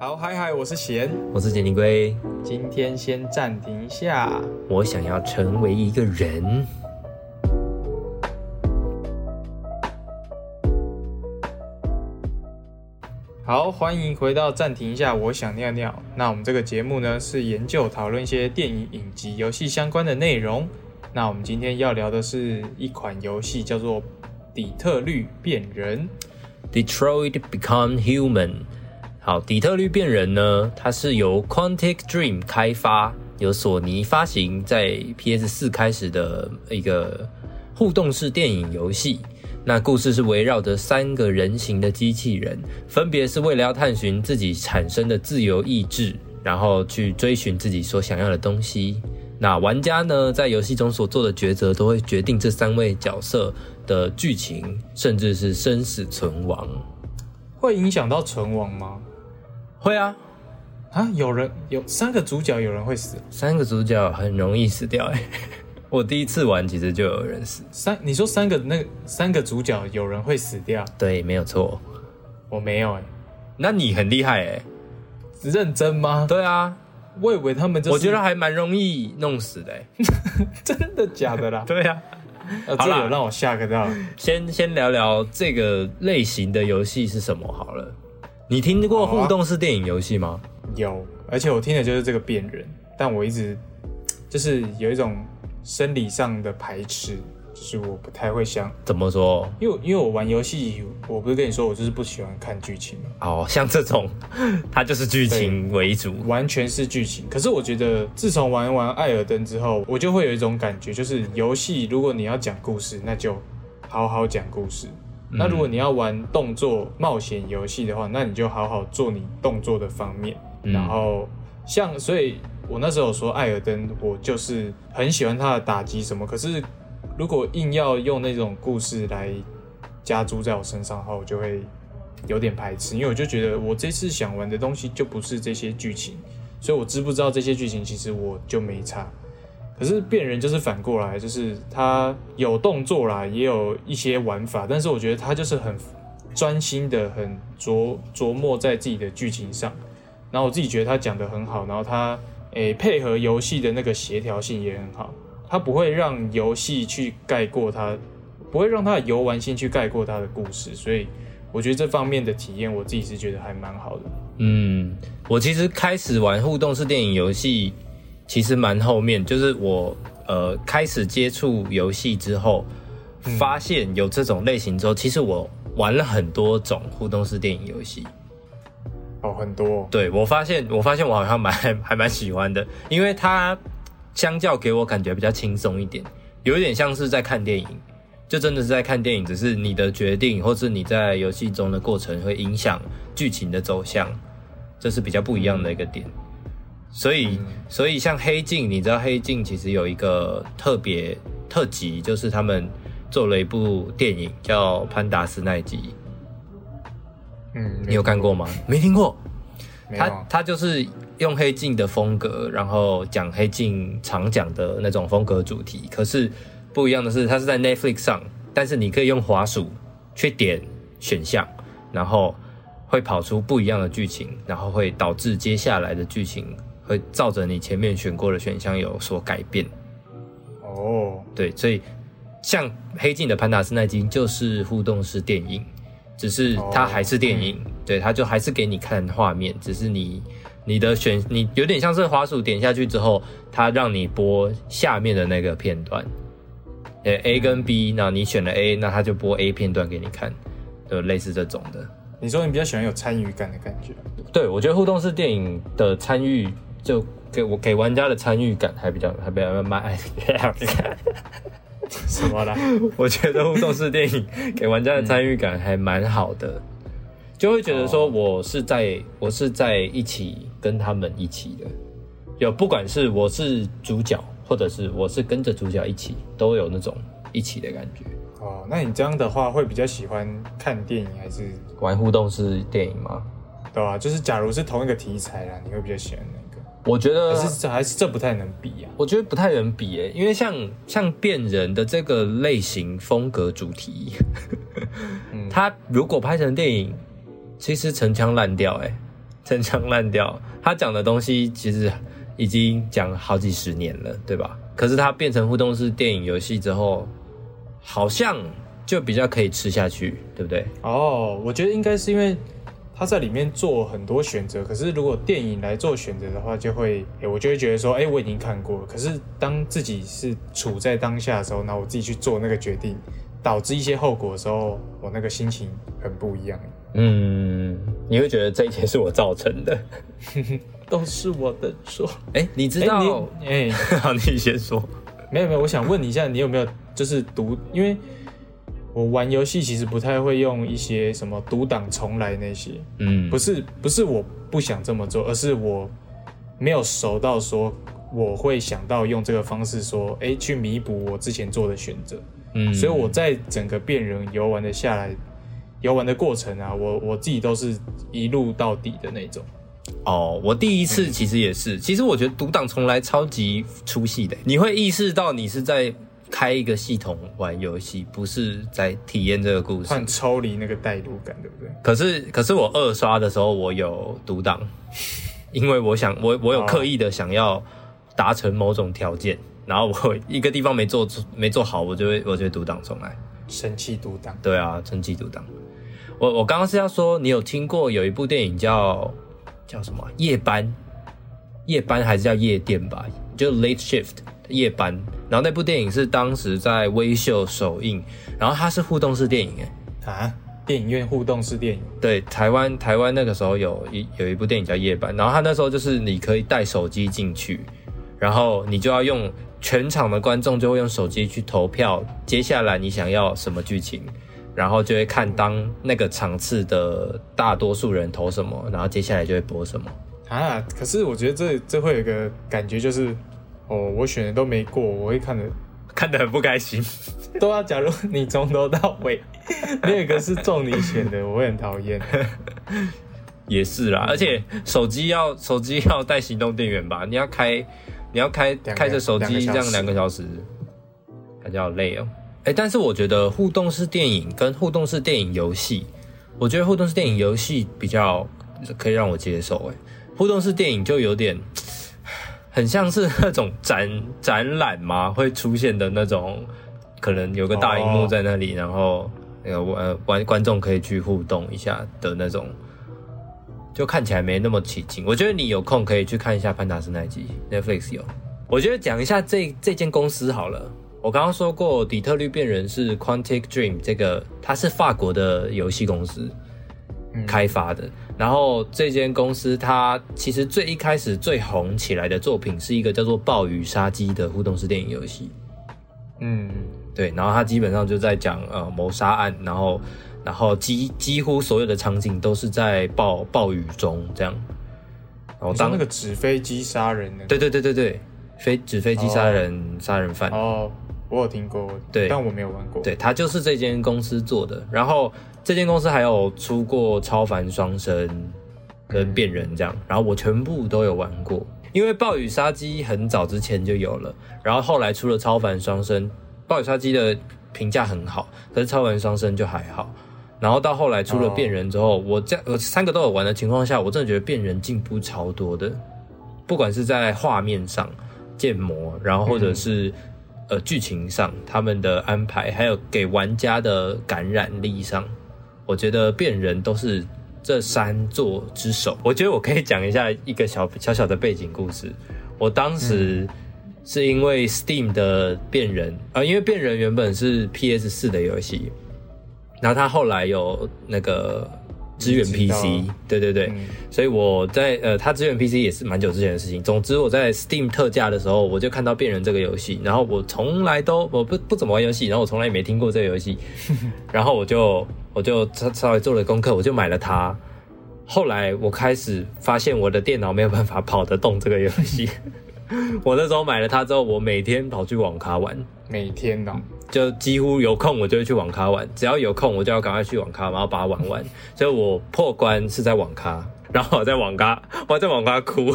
好，嗨嗨，我是贤，我是简尼龟。今天先暂停一下。我想要成为一个人。好，欢迎回到暂停一下，我想尿尿。那我们这个节目呢，是研究讨论一些电影、影集、游戏相关的内容。那我们今天要聊的是一款游戏，叫做《底特律变人》Detroit Become Human。好，底特律变人呢，它是由 Quantic Dream 开发，由索尼发行，在 PS 四开始的一个互动式电影游戏。那故事是围绕着三个人形的机器人，分别是为了要探寻自己产生的自由意志，然后去追寻自己所想要的东西。那玩家呢，在游戏中所做的抉择，都会决定这三位角色的剧情，甚至是生死存亡。会影响到存亡吗？会啊，啊，有人有三个主角，有人会死。三个主角很容易死掉哎、我第一次玩其实就有人死，三，你说三个那三个主角有人会死掉，对，没有错。我没有哎、那你很厉害哎、认真吗？对啊，我以为他们就是，我觉得还蛮容易弄死的、欸。真的假的啦？对啊，呃，好啦这有让我吓个到。先先聊聊这个类型的游戏是什么好了。你听过互动式电影游戏吗？有，而且我听的就是这个变人，但我一直就是有一种生理上的排斥，就是我不太会想，怎么说？因为因为我玩游戏，我不是跟你说我就是不喜欢看剧情嘛，哦，像这种，它就是剧情为主。完全是剧情。可是我觉得自从玩完艾尔登之后，我就会有一种感觉，就是游戏如果你要讲故事，那就好好讲故事。那如果你要玩动作冒险游戏的话，那你就好好做你动作的方面。嗯然后像，所以我那时候说艾尔登，我就是很喜欢他的打击什么。可是如果硬要用那种故事来加注在我身上的话，我就会有点排斥，因为我就觉得我这次想玩的东西就不是这些剧情，所以我知不知道这些剧情，其实我就没差。可是变人就是反过来，就是他有动作啦，也有一些玩法，但是我觉得他就是很专心的、很琢琢磨在自己的剧情上。然后我自己觉得他讲的很好，然后他诶、配合游戏的那个协调性也很好，他不会让游戏去盖过他，不会让他的游玩性去盖过他的故事，所以我觉得这方面的体验我自己是觉得还蛮好的。嗯，我其实开始玩互动式电影游戏，其实蛮后面，就是我呃开始接触游戏之后，发现有这种类型之后，其实我玩了很多种互动式电影游戏。哦，很多哦对我发现，我发现我好像蛮 还蛮喜欢的，因为它相较给我感觉比较轻松一点，有一点像是在看电影，就真的是在看电影，只是你的决定或是你在游戏中的过程会影响剧情的走向，这是比较不一样的一个点。所以，所以像黑镜，你知道黑镜其实有一个特别特辑，就是他们做了一部电影叫《潘达斯奈吉》，嗯，你有看过吗？没听过。他？他就是用黑镜的风格，然后讲黑镜常讲的那种风格主题。可是不一样的是，它是在 Netflix 上，但是你可以用滑鼠去点选项，然后会跑出不一样的剧情，然后会导致接下来的剧情会照着你前面选过的选项有所改变。哦，对，所以像黑镜的潘达斯奈金就是互动式电影，只是它还是电影，对，它就还是给你看画面，只是你你的选你有点像是滑鼠点下去之后，它让你播下面的那个片段，呃 A 跟 B，那你选了 A，那它就播 A 片段给你看，就类似这种的。你说你比较喜欢有参与感的感觉，对，我觉得互动式电影的参与，就给我给玩家的参与感还比较还比较蛮。什么啦？我觉得互动式电影给玩家的参与感还蛮好的，就会觉得说我是在我是在一起跟他们一起的，有不管是我是主角，或者是我是跟着主角一起，都有那种一起的感觉。哦，那你这样的话会比较喜欢看电影还是玩互动式电影吗？对吧、就是假如是同一个题材啦，你会比较喜欢哪个？我觉得还是这还是这不太能比啊？我觉得不太能比诶，因为像像变人的这个类型风格主题，嗯它如果拍成电影，其实陈腔滥调诶，陈腔滥调。他讲的东西其实已经讲好几十年了，对吧？可是他变成互动式电影游戏之后，好像就比较可以吃下去，对不对？哦，我觉得应该是因为他在里面做很多选择，可是如果电影来做选择的话，就会，诶我就会觉得说，哎、我已经看过了。可是当自己是处在当下的时候，那我自己去做那个决定，导致一些后果的时候，我那个心情很不一样。嗯，你会觉得这一切是我造成的。都是我的错。哎、你知哎道？你哎、好，你先说。没有没有，我想问你一下，你有没有就是读？因为我玩游戏其实不太会用一些什么独档重来那些，嗯，不是不是我不想这么做，而是我没有熟到说我会想到用这个方式说，哎，去弥补我之前做的选择。嗯。所以我在整个变人游玩的下来，游玩的过程啊，我我自己都是一路到底的那种。哦，我第一次其实也是，其实我觉得独档重来超级出戏的，你会意识到你是在开一个系统玩游戏，不是在体验这个故事。很抽离那个代入感，对不对？可是，可是我二刷的时候，我有读档，因为我想，我我有刻意的想要达成某种条件，然后我一个地方没做出没做好，我就会我就会读档重来。神器独当，对啊，趁机读档。我我刚刚是要说，你有听过有一部电影叫叫什么啊夜班？夜班还是叫夜店吧？就 Late Shift 夜班。然后那部电影是当时在微秀首映，然后它是互动式电影，哎，啊，电影院互动式电影，对，台湾台湾那个时候有一有一部电影叫《夜班》，然后它那时候就是你可以带手机进去，然后你就要用全场的观众就会用手机去投票，接下来你想要什么剧情，然后就会看当那个场次的大多数人投什么，然后接下来就会播什么。啊，可是我觉得这这会有一个感觉，就是哦，我选的都没过，我会看的。看得很不开心。对啊，假如你从头到尾 没有一个是中你选的，我会很讨厌。也是啦，而且手机要手机要带行动电源吧？你要开你要开开着手机这样两个小时两个小时，感觉好累哦。哎、但是我觉得互动式电影跟互动式电影游戏，我觉得互动式电影游戏比较可以让我接受。哎，互动式电影就有点很像是那种展展览嘛，会出现的那种，可能有个大荧幕在那里，然后那个呃观观众可以去互动一下的那种。就看起来没那么起劲。我觉得你有空可以去看一下《潘达斯那一集》，Netflix 有。我觉得讲一下这这间公司好了。我刚刚说过，底特律变人是 Quantic Dream 这个，它是法国的游戏公司开发的。然后这间公司它其实最一开始最红起来的作品是一个叫做《暴雨杀机》的互动式电影游戏。嗯，对，然后它基本上就在讲呃谋杀案，然后然后几几乎所有的场景都是在暴暴雨中这样。然后当那个纸飞机杀人的，对对对对对，飞纸飞机杀人杀、人犯，哦，我有听过，对但我没有玩过。对，它就是这间公司做的。然后这间公司还有出过《超凡双生》跟《变人》这样，然后我全部都有玩过。因为暴雨杀机很早之前就有了，然后后来出了《超凡双生》，暴雨杀机的评价很好，可是《超凡双生》就还好。然后到后来出了哦变人之后，我这我三个都有玩的情况下，我真的觉得变人进步超多的，不管是在画面上建模，然后或者是、呃剧情上他们的安排，还有给玩家的感染力上，我觉得变人都是这三座之首。我觉得我可以讲一下一个小小小的背景故事。我当时是因为 Steam 的变人啊、呃因为变人原本是 PS 四的游戏，然后它后来有那个支援 PC，对对对，嗯所以我在呃，它支援 PC 也是蛮久之前的事情。总之，我在 Steam 特价的时候，我就看到变人这个游戏，然后我从来都我不不怎么玩游戏，然后我从来也没听过这个游戏，然后我就我就稍稍微做了功课，我就买了它。后来我开始发现我的电脑没有办法跑得动这个游戏，我那时候买了它之后，我每天跑去网咖玩，每天哦，就几乎有空我就会去网咖玩，只要有空我就要赶快去网咖，然后把它玩完。所以我破关是在网咖，然后我在网咖，我在网咖哭。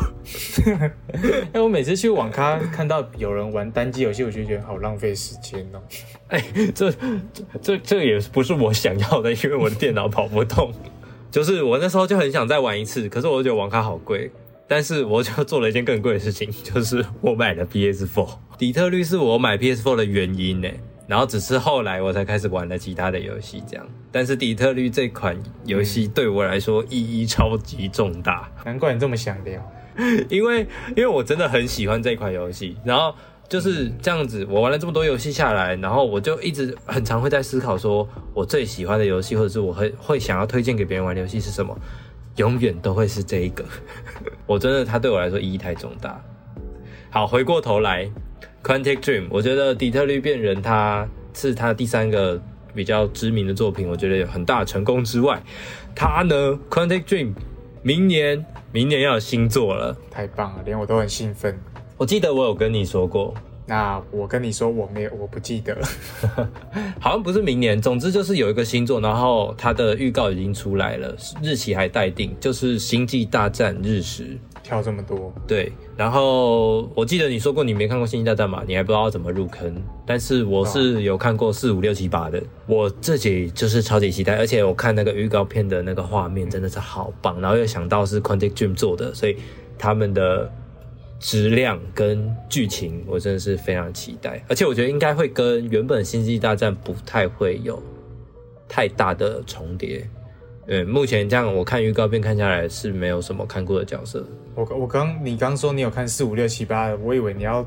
哎，我每次去网咖看到有人玩单机游戏，我就觉得好浪费时间哦。哎，这这这这也不是我想要的，因为我的电脑跑不动。就是我那时候就很想再玩一次，可是我觉得网咖好贵，但是我就做了一件更贵的事情，就是我买了 PS4。底特律是我买 PS4 的原因呢，然后只是后来我才开始玩了其他的游戏这样。但是底特律这款游戏对我来说意义超级重大，难怪你这么想聊。因为因为我真的很喜欢这款游戏，然后就是这样子，我玩了这么多游戏下来，然后我就一直很常会在思考，说我最喜欢的游戏，或者是我会会想要推荐给别人玩的游戏是什么，永远都会是这一个。我真的，它对我来说意义太重大。好，回过头来，Quantic Dream，我觉得底特律变人，他是他第三个比较知名的作品，我觉得有很大成功之外，他呢，Quantic Dream。明年，明年要有新作了，太棒了，连我都很兴奋。我记得我有跟你说过，那我跟你说我没有，我不记得，好像不是明年。总之就是有一个新作，然后它的预告已经出来了，日期还待定，就是《星际大战：日食》。跳这么多，对。然后我记得你说过你没看过《星际大战》嘛，你还不知道怎么入坑。但是我是有看过四五六七八的，我自己就是超级期待。而且我看那个预告片的那个画面真的是好棒，然后又想到是 Quantic Dream 做的，所以他们的质量跟剧情我真的是非常期待。而且我觉得应该会跟原本《星际大战》不太会有太大的重叠。嗯，目前这样我看预告片看下来是没有什么看过的角色。我我刚你刚说你有看四五六七八，我以为你要，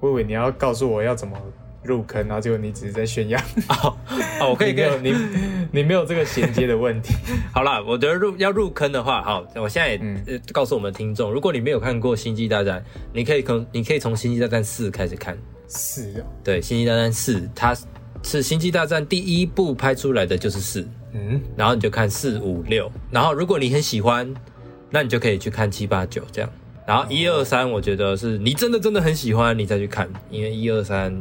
我以为你要告诉我要怎么入坑，然后结果你只是在炫耀。哦，哦我可以跟你，你没有这个衔接的问题。好啦，我觉得入要入坑的话，好，我现在也告诉我们听众，如果你没有看过《星际大战》，你可以从你可以从《星际大战四》开始看。四啊？对，《星际大战四》，它是《星际大战》第一部拍出来的就是四。嗯，然后你就看四五六，然后如果你很喜欢，那你就可以去看七八九这样。然后一二三，我觉得是你真的真的很喜欢，你再去看，因为一二三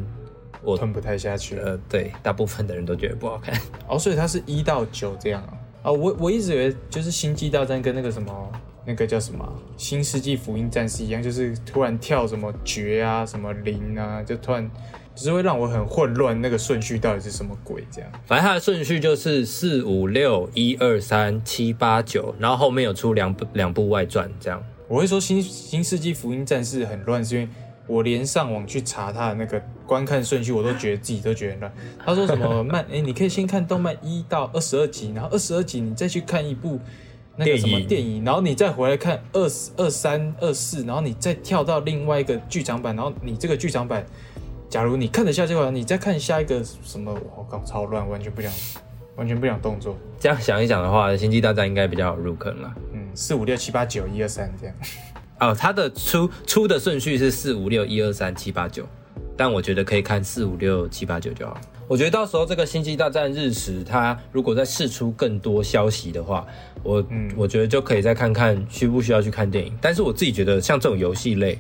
我吞不太下去。呃，对，大部分的人都觉得不好看。哦，所以它是一到九这样啊？啊，我我一直以为就是星际大战跟那个什么那个叫什么新世纪福音战士一样，就是突然跳什么绝啊，什么零啊，就突然。只是会让我很混乱，那个顺序到底是什么鬼？这样，反正它的顺序就是四五六一二三七八九，然后后面有出两部两部外传，这样。我会说新新世纪福音战士很乱，是因为我连上网去查它的那个观看顺序，我都觉得自己都觉得乱。他说什么漫？哎，你可以先看动漫一到二十二集，然后二十二集你再去看一部那个什么电影，然后你再回来看二二三二四，然后你再跳到另外一个剧场版，然后你这个剧场版。假如你看得下这款，你再看下一个什么？我靠，超乱，完全不想，完全不想动作。这样想一想的话，《星际大战》应该比较好入坑了。嗯，四五六七八九一二三这样。哦，它的出出的顺序是四五六一二三七八九，但我觉得可以看四五六七八九就好。我觉得到时候这个《星际大战》日食，它如果再释出更多消息的话，我嗯，我觉得就可以再看看需不需要去看电影。但是我自己觉得，像这种游戏类，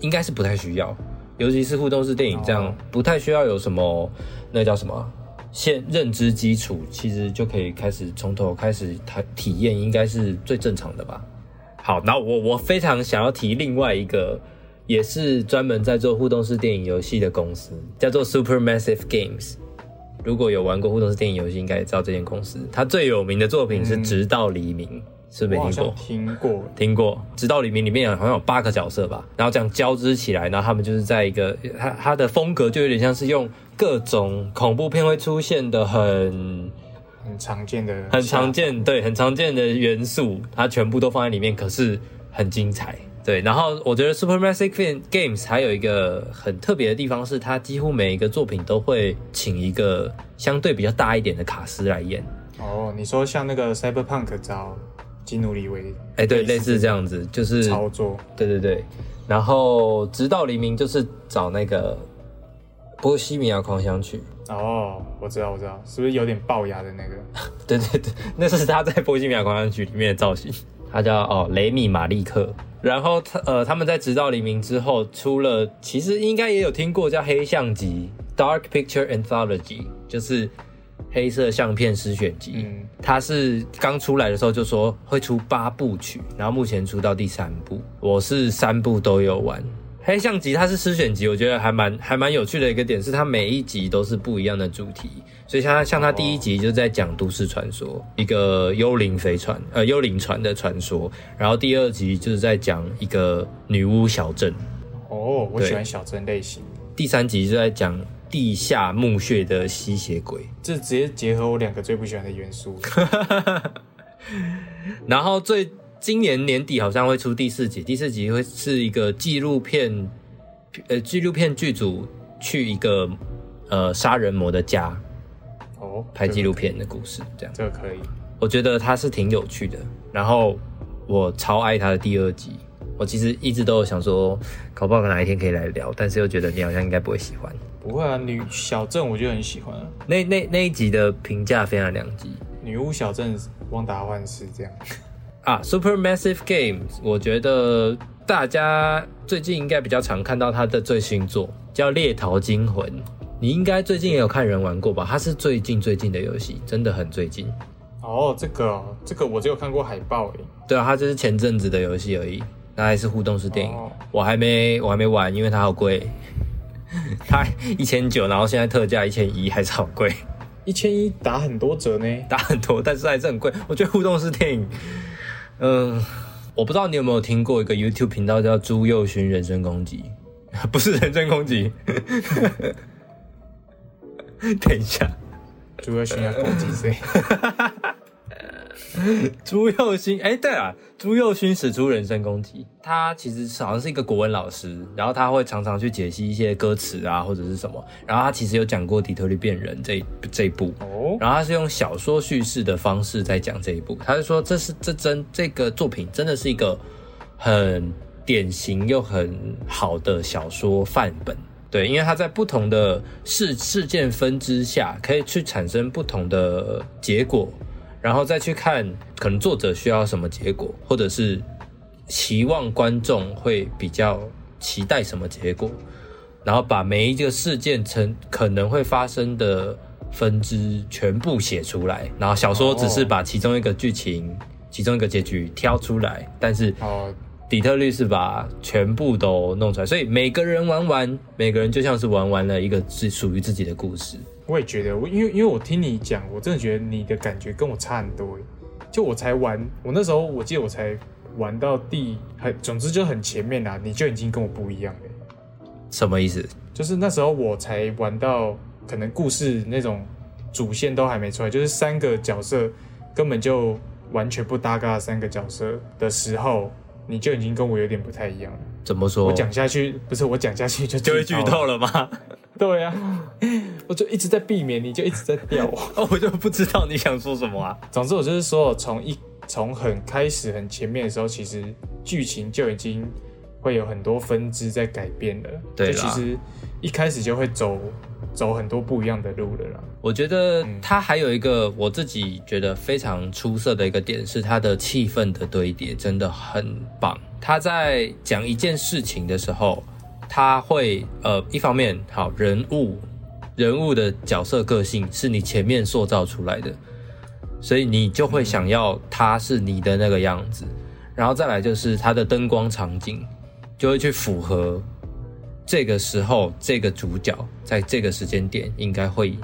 应该是不太需要。尤其是互动式电影这样，不太需要有什么那叫什么先认知基础，其实就可以开始从头开始体体验，应该是最正常的吧。好，那我我非常想要提另外一个，也是专门在做互动式电影游戏的公司，叫做 Supermassive Games。如果有玩过互动式电影游戏，应该也知道这间公司。它最有名的作品是《直到黎明》。是没听过，听过，听过。直到黎明里面好像有八个角色吧，然后这样交织起来，然后他们就是在一个，他他的风格就有点像是用各种恐怖片会出现的很很常见的、很常见，对，很常见的元素，它全部都放在里面，可是很精彩，对。然后我觉得 Supermassive Games 还有一个很特别的地方是，它几乎每一个作品都会请一个相对比较大一点的卡司来演。哦，你说像那个 Cyberpunk 找。基努里维，哎，对，类似这样子，就是操作，对对对。然后直到黎明，就是找那个波西米亚狂想曲。哦，我知道，我知道，是不是有点龅牙的那个？对对对，那是他在波西米亚狂想曲里面的造型。他叫哦雷米马利克。然后他呃，他们在直到黎明之后出了，其实应该也有听过叫黑相集 （Dark Picture Anthology），就是。黑色相片诗选集，嗯，它是刚出来的时候就说会出八部曲，然后目前出到第三部，我是三部都有玩。黑相集它是诗选集，我觉得还蛮还蛮有趣的一个点是它每一集都是不一样的主题，所以像他像它第一集就在讲都市传说，一个幽灵飞船，呃，幽灵船的传说。然后第二集就是在讲一个女巫小镇。哦，我喜欢小镇类型，第三集就在讲地下墓穴的吸血鬼。这直接结合我两个最不喜欢的元素。然后最今年年底好像会出第四集，第四集会是一个纪录片，呃，纪录片剧组去一个呃杀人魔的家哦，拍纪录片的故事，这样这个可以。我觉得它是挺有趣的。然后我超爱它的第二集，我其实一直都有想说，搞不好哪一天可以来聊，但是又觉得你好像应该不会喜欢。不会啊，女小镇我就很喜欢啊，那那那一集的评价非常两极女巫小镇汪达幻视这样。啊，Super Massive Games，我觉得大家最近应该比较常看到它的最新作叫《猎逃惊魂》，你应该最近也有看人玩过吧？它是最近最近的游戏，真的很最近。哦，这个哦，这个我只有看过海报诶。对啊，它就是前阵子的游戏而已，那还是互动式电影。哦我还没我还没玩，因为它好贵，它一千九，然后现在特价一千一，还是好贵，一千一打很多折呢。打很多，但是还是很贵。我觉得互动式电影，嗯、我不知道你有没有听过一个 YouTube 频道叫朱佑勋人身攻击，不是人身攻击。等一下，主要需要攻击谁？朱佑勋，哎、对了，朱佑勋使出人身攻击，他其实是好像是一个国文老师，然后他会常常去解析一些歌词啊或者是什么，然后他其实有讲过《底特律变人》这一这一部，哦，然后他是用小说叙事的方式在讲这一部，他是说这是这真这个作品真的是一个很典型又很好的小说范本。对，因为它在不同的事事件分支下，可以去产生不同的结果，然后再去看可能作者需要什么结果，或者是期望观众会比较期待什么结果，然后把每一个事件成可能会发生的分支全部写出来，然后小说只是把其中一个剧情、其中一个结局挑出来，但是哦，底特律是把全部都弄出来，所以每个人玩完，每个人就像是玩完了一个是属于自己的故事。我也觉得，我因为因为我听你讲，我真的觉得你的感觉跟我差很多。就我才玩，我那时候我记得我才玩到第很，总之就很前面啦，你就已经跟我不一样了。什么意思？就是那时候我才玩到可能故事那种主线都还没出来，就是三个角色根本就完全不搭嘎的三个角色的时候，你就已经跟我有点不太一样了。怎么说？我讲下去不是我讲下去就就会剧透。了吗？对啊、我就一直在避免，你就一直在吊我。哦，我就不知道你想说什么啊。总之，我就是说，从一从很开始很前面的时候，其实剧情就已经会有很多分支在改变了。对其实一开始就会走走很多不一样的路了啦。我觉得它还有一个我自己觉得非常出色的一个点是它的气氛的堆叠真的很棒。他在讲一件事情的时候，他会呃一方面好人物人物的角色个性是你前面塑造出来的，所以你就会想要他是你的那个样子，然后再来就是他的灯光场景就会去符合这个时候这个主角在这个时间点应该会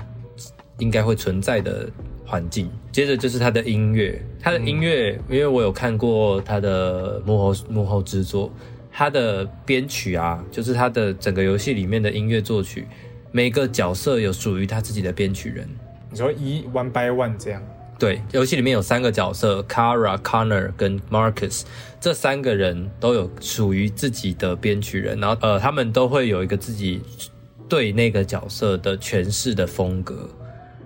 应该会存在的环境。接着就是他的音乐，他的音乐，因为我有看过他的幕后幕后制作，他的编曲啊，就是他的整个游戏里面的音乐作曲，每个角色有属于他自己的编曲人。你说一 one by one 这样，对，游戏里面有三个角色，Kara、Connor 跟 Marcus，这三个人都有属于自己的编曲人，然后呃，他们都会有一个自己对那个角色的诠释的风格，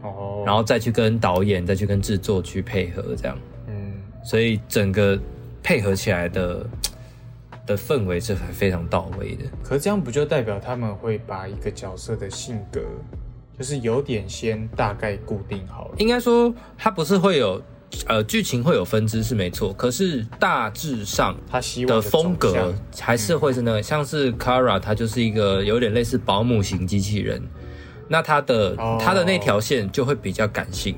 哦，然后再去跟导演、再去跟制作去配合，这样，嗯，所以整个配合起来的的氛围是非常到位的。可是这样不就代表他们会把一个角色的性格，就是有点先大概固定好了？应该说，它不是会有呃剧情会有分支是没错，可是大致上他希望的风格还是会是那个，像是 Kara，它就是一个有点类似保姆型机器人，那它的哦它的那条线就会比较感性，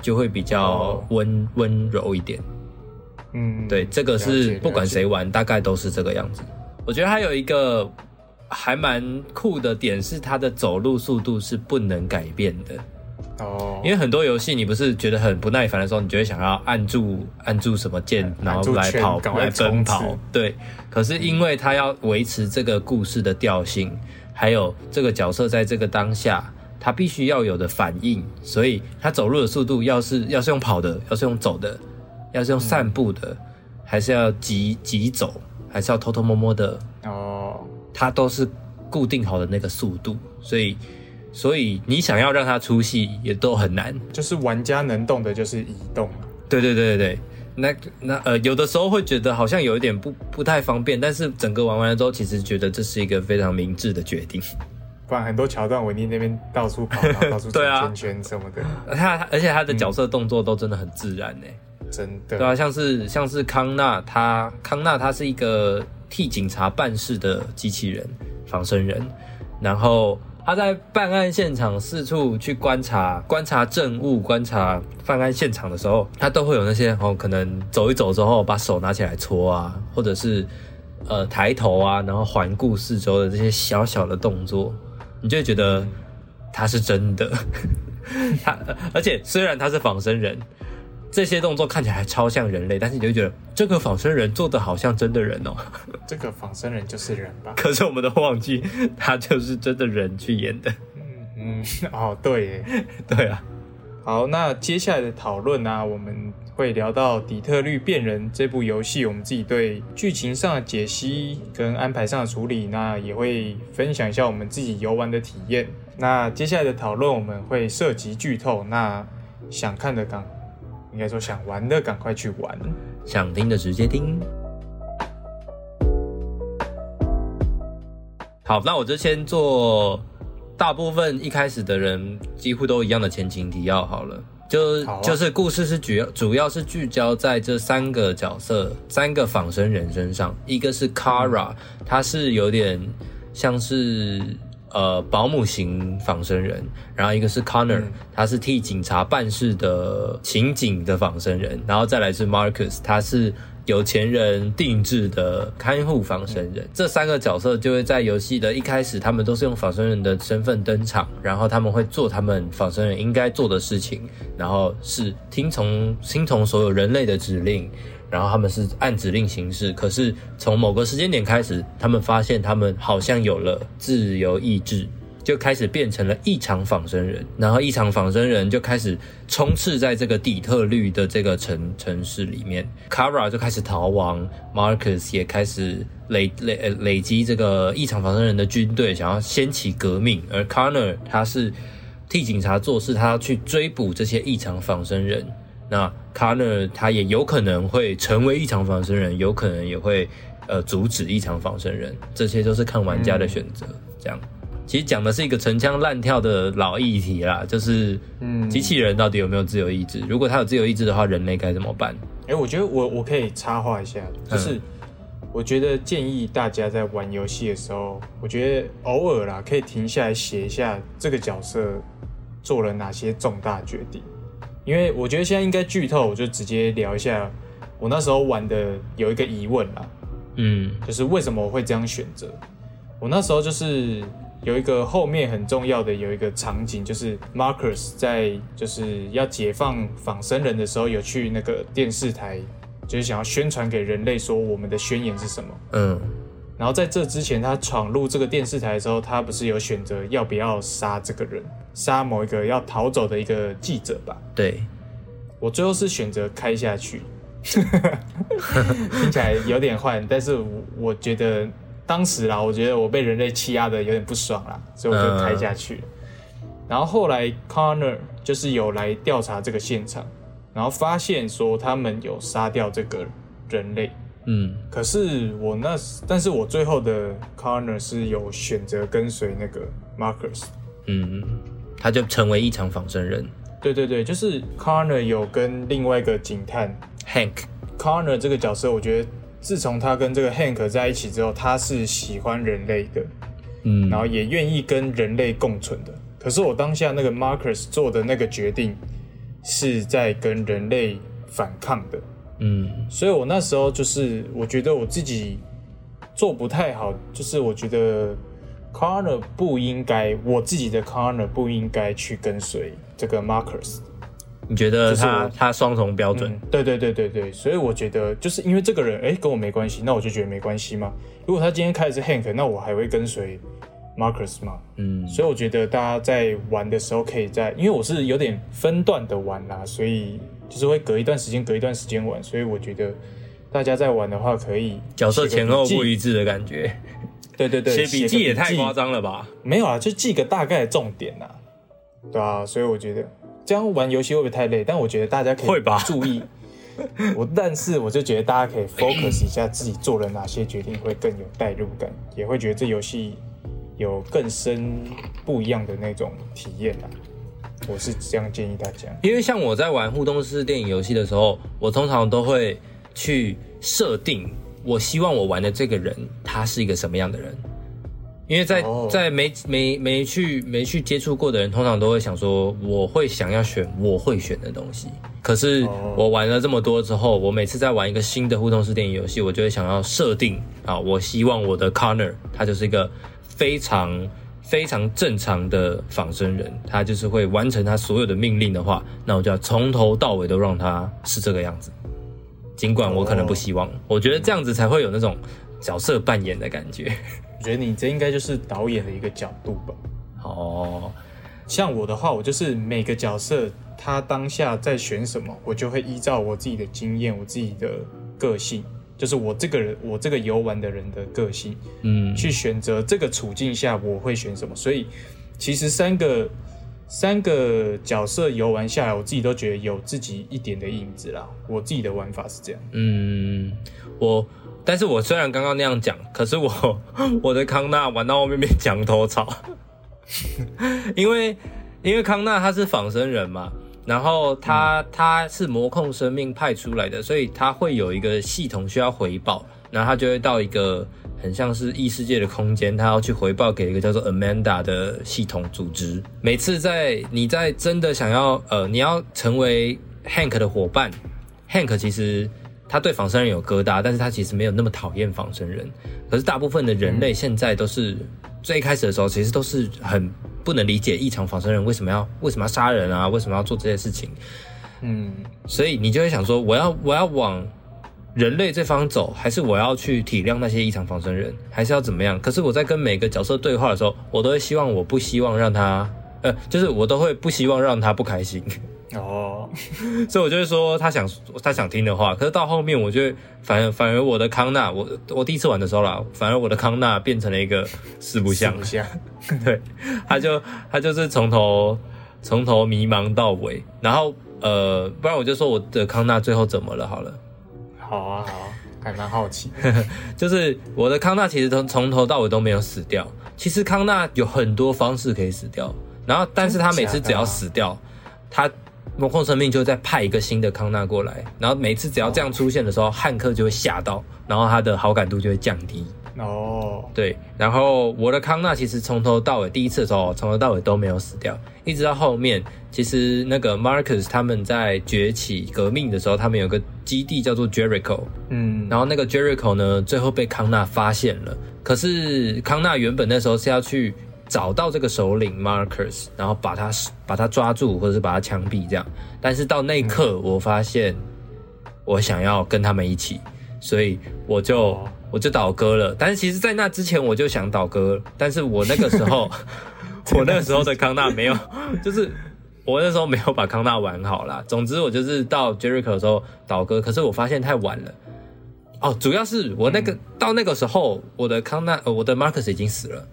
就会比较哦温温柔一点。嗯，对，这个是不管谁玩，大概都是这个样子。我觉得还有一个还蛮酷的点是，它的走路速度是不能改变的。哦，因为很多游戏你不是觉得很不耐烦的时候，你就会想要按住按住什么键，然后来跑来奔跑。对，可是因为它要维持这个故事的调性，还有这个角色在这个当下他必须要有的反应，所以他走路的速度要是要是用跑的，要是用走的，要是用散步的，还是要急急走，还是要偷偷摸摸的，哦，它都是固定好的那个速度，所以所以你想要让它出戏也都很难。就是玩家能动的就是移动嘛。对对对对对，那那呃，有的时候会觉得好像有一点不不太方便，但是整个玩完了之后，其实觉得这是一个非常明智的决定。不然很多桥段，维尼那边到处跑，到处 转圈圈什么的，他而且他的角色动作都真的很自然呢、真的。对啊，像是像是康纳，他康纳他是一个替警察办事的机器人仿生人，然后他在办案现场四处去观察观察证物、观察犯案现场的时候，他都会有那些哦，可能走一走之后把手拿起来搓啊，或者是呃抬头啊，然后环顾四周的这些小小的动作，你就会觉得他是真的。他而且虽然他是仿生人，这些动作看起来超像人类，但是你就觉得这个仿生人做的好像真的人哦。这个仿生人就是人吧？可是我们都忘记他就是真的人去演的。嗯嗯，哦，对耶。对啊，好，那接下来的讨论呢，我们会聊到《底特律变人》这部游戏，我们自己对剧情上的解析跟安排上的处理，那也会分享一下我们自己游玩的体验。那接下来的讨论我们会涉及剧透，那想看的赶，应该说想玩的赶快去玩。想听的直接听。好，那我就先做大部分一开始的人几乎都一样的前情提要好了。就啊就是故事是主要主要是聚焦在这三个角色、三个仿生人身上。一个是 Kara，他是有点像是呃保姆型仿生人，然后一个是 Connor，、嗯他是替警察办事的刑警的仿生人，然后再来是 Marcus，他是有钱人定制的看护仿生人。这三个角色就会在游戏的一开始，他们都是用仿生人的身份登场，然后他们会做他们仿生人应该做的事情，然后是听从听从所有人类的指令。然后他们是按指令行事，可是从某个时间点开始，他们发现他们好像有了自由意志，就开始变成了异常仿生人。然后异常仿生人就开始充斥在这个底特律的这个城城市里面。Kara 就开始逃亡，Marcus 也开始累累呃累积这个异常仿生人的军队，想要掀起革命。而 Connor 他是替警察做事，他要去追捕这些异常仿生人。那 Connor 他也有可能会成为异常仿生人，有可能也会呃阻止异常仿生人，这些都是看玩家的选择。这样，其实讲的是一个陈腔滥调的老议题啦，就是嗯机器人到底有没有自由意志？如果他有自由意志的话，人类该怎么办？哎、我觉得我我可以插话一下，就是、嗯我觉得建议大家在玩游戏的时候，我觉得偶尔啦可以停下来写一下这个角色做了哪些重大决定，因为我觉得现在应该剧透，我就直接聊一下我那时候玩的有一个疑问啦，嗯就是为什么我会这样选择？我那时候就是有一个后面很重要的有一个场景，就是 Marcus 在就是要解放仿生人的时候，有去那个电视台，就是想要宣传给人类说我们的宣言是什么。嗯然后在这之前，他闯入这个电视台的时候，他不是有选择要不要杀这个人，杀某一个要逃走的一个记者吧？对，我最后是选择开下去，听起来有点坏，但是我我觉得当时啦，我觉得我被人类欺压的有点不爽啦，所以我就开下去了。然后后来 Connor 就是有来调查这个现场，然后发现说他们有杀掉这个人类，嗯。可是我那，但是我最后的 corner 是有选择跟随那个 Marcus。嗯，他就成为一场仿生人。对对对，就是 Corner 有跟另外一个警探。Hank，Corner 这个角色，我觉得自从他跟这个 Hank 在一起之后，他是喜欢人类的，嗯。然后也愿意跟人类共存的。可是我当下那个 Marcus 做的那个决定，是在跟人类反抗的，嗯所以我那时候就是我觉得我自己做不太好，就是我觉得 Connor 不应该，我自己的 Connor 不应该去跟随这个 Marcus。你觉得就是他他双重标准？嗯，对对对对对，所以我觉得就是因为这个人，哎，跟我没关系，那我就觉得没关系嘛。如果他今天开的是 Hank，那我还会跟随 Marcus 嘛。嗯，所以我觉得大家在玩的时候，可以在，因为我是有点分段的玩啦，所以就是会隔一段时间，隔一段时间玩，所以我觉得大家在玩的话，可以角色前后不一致的感觉，对对对，写笔记也太夸张。了吧？没有啊，就记个大概的重点呐、对啊，所以我觉得这样玩游戏会不会太累？但我觉得大家可以注意。我但是我就觉得大家可以 focus 一下自己做了哪些决定会更有代入感，也会觉得这游戏有更深不一样的那种体验啊。我是这样建议大家。因为像我在玩互动式电影游戏的时候，我通常都会去设定，我希望我玩的这个人他是一个什么样的人。因为在、哦在没没没去没去接触过的人，通常都会想说，我会想要选我会选的东西。可是哦我玩了这么多之后，我每次在玩一个新的互动式电影游戏，我就会想要设定啊，我希望我的 Connor 他就是一个非常非常正常的仿生人，他就是会完成他所有的命令的话，那我就要从头到尾都让他是这个样子。尽管我可能不希望，我觉得这样子才会有那种角色扮演的感觉。我觉得你这应该就是导演的一个角度吧。哦，像我的话，我就是每个角色他当下在选什么，我就会依照我自己的经验、我自己的个性，就是我这个人，我这个游玩的人的个性，嗯，去选择这个处境下我会选什么。所以其实三个三个角色游玩下来，我自己都觉得有自己一点的影子啦。我自己的玩法是这样。嗯，我，但是我虽然刚刚那样讲，可是我 我的康纳玩到后面变墙头草，因为因为康纳他是仿生人嘛，然后他、他是魔控生命派出来的，所以他会有一个系统需要回报，然后他就会到一个很像是异世界的空间，他要去回报给一个叫做 Amanda 的系统组织。每次在你在真的想要呃你要成为 Hank 的伙伴，Hank 其实他对仿生人有疙瘩，但是他其实没有那么讨厌仿生人。可是大部分的人类现在都是、最一开始的时候，其实都是很不能理解异常仿生人为什么要为什么要杀人啊，为什么要做这些事情。嗯，所以你就会想说，我要我要往人类这方走，还是我要去体谅那些异常仿生人，还是要怎么样？可是我在跟每个角色对话的时候，我都会希望我不希望让他，呃，就是我都会不希望让他不开心。哦，所以我就会说他想他想听的话，可是到后面我就会反而反而我的康纳，我我第一次玩的时候啦，反而我的康纳变成了一个四不像不，像，对，他就他就是从头从头迷茫到尾，然后呃，不然我就说我的康纳最后怎么了好了，好啊好啊，还蛮好奇。就是我的康纳其实从从头到尾都没有死掉，其实康纳有很多方式可以死掉，然后但是他每次只要死掉，他。魔控生命就再派一个新的康纳过来，然后每次只要这样出现的时候，汉克就会吓到，然后他的好感度就会降低。哦，对，然后我的康纳其实从头到尾第一次的时候，从头到尾都没有死掉，一直到后面，其实那个 Marcus 他们在崛起革命的时候，他们有个基地叫做 Jericho，嗯，然后那个 Jericho 呢，最后被康纳发现了。可是康纳原本那时候是要去找到这个首领 Marcus，然后把他把他抓住，或者是把他枪毙这样。但是到那一刻，我发现我想要跟他们一起，所以我就、哦我就倒戈了。但是其实，在那之前我就想倒戈，但是我那个时候，我那个时候的康纳没有，就是我那时候没有把康纳玩好啦。总之，我就是到 Jericho 的时候倒戈，可是我发现太晚了。哦，主要是我那个、到那个时候，我的康纳，呃，我的 Marcus 已经死了。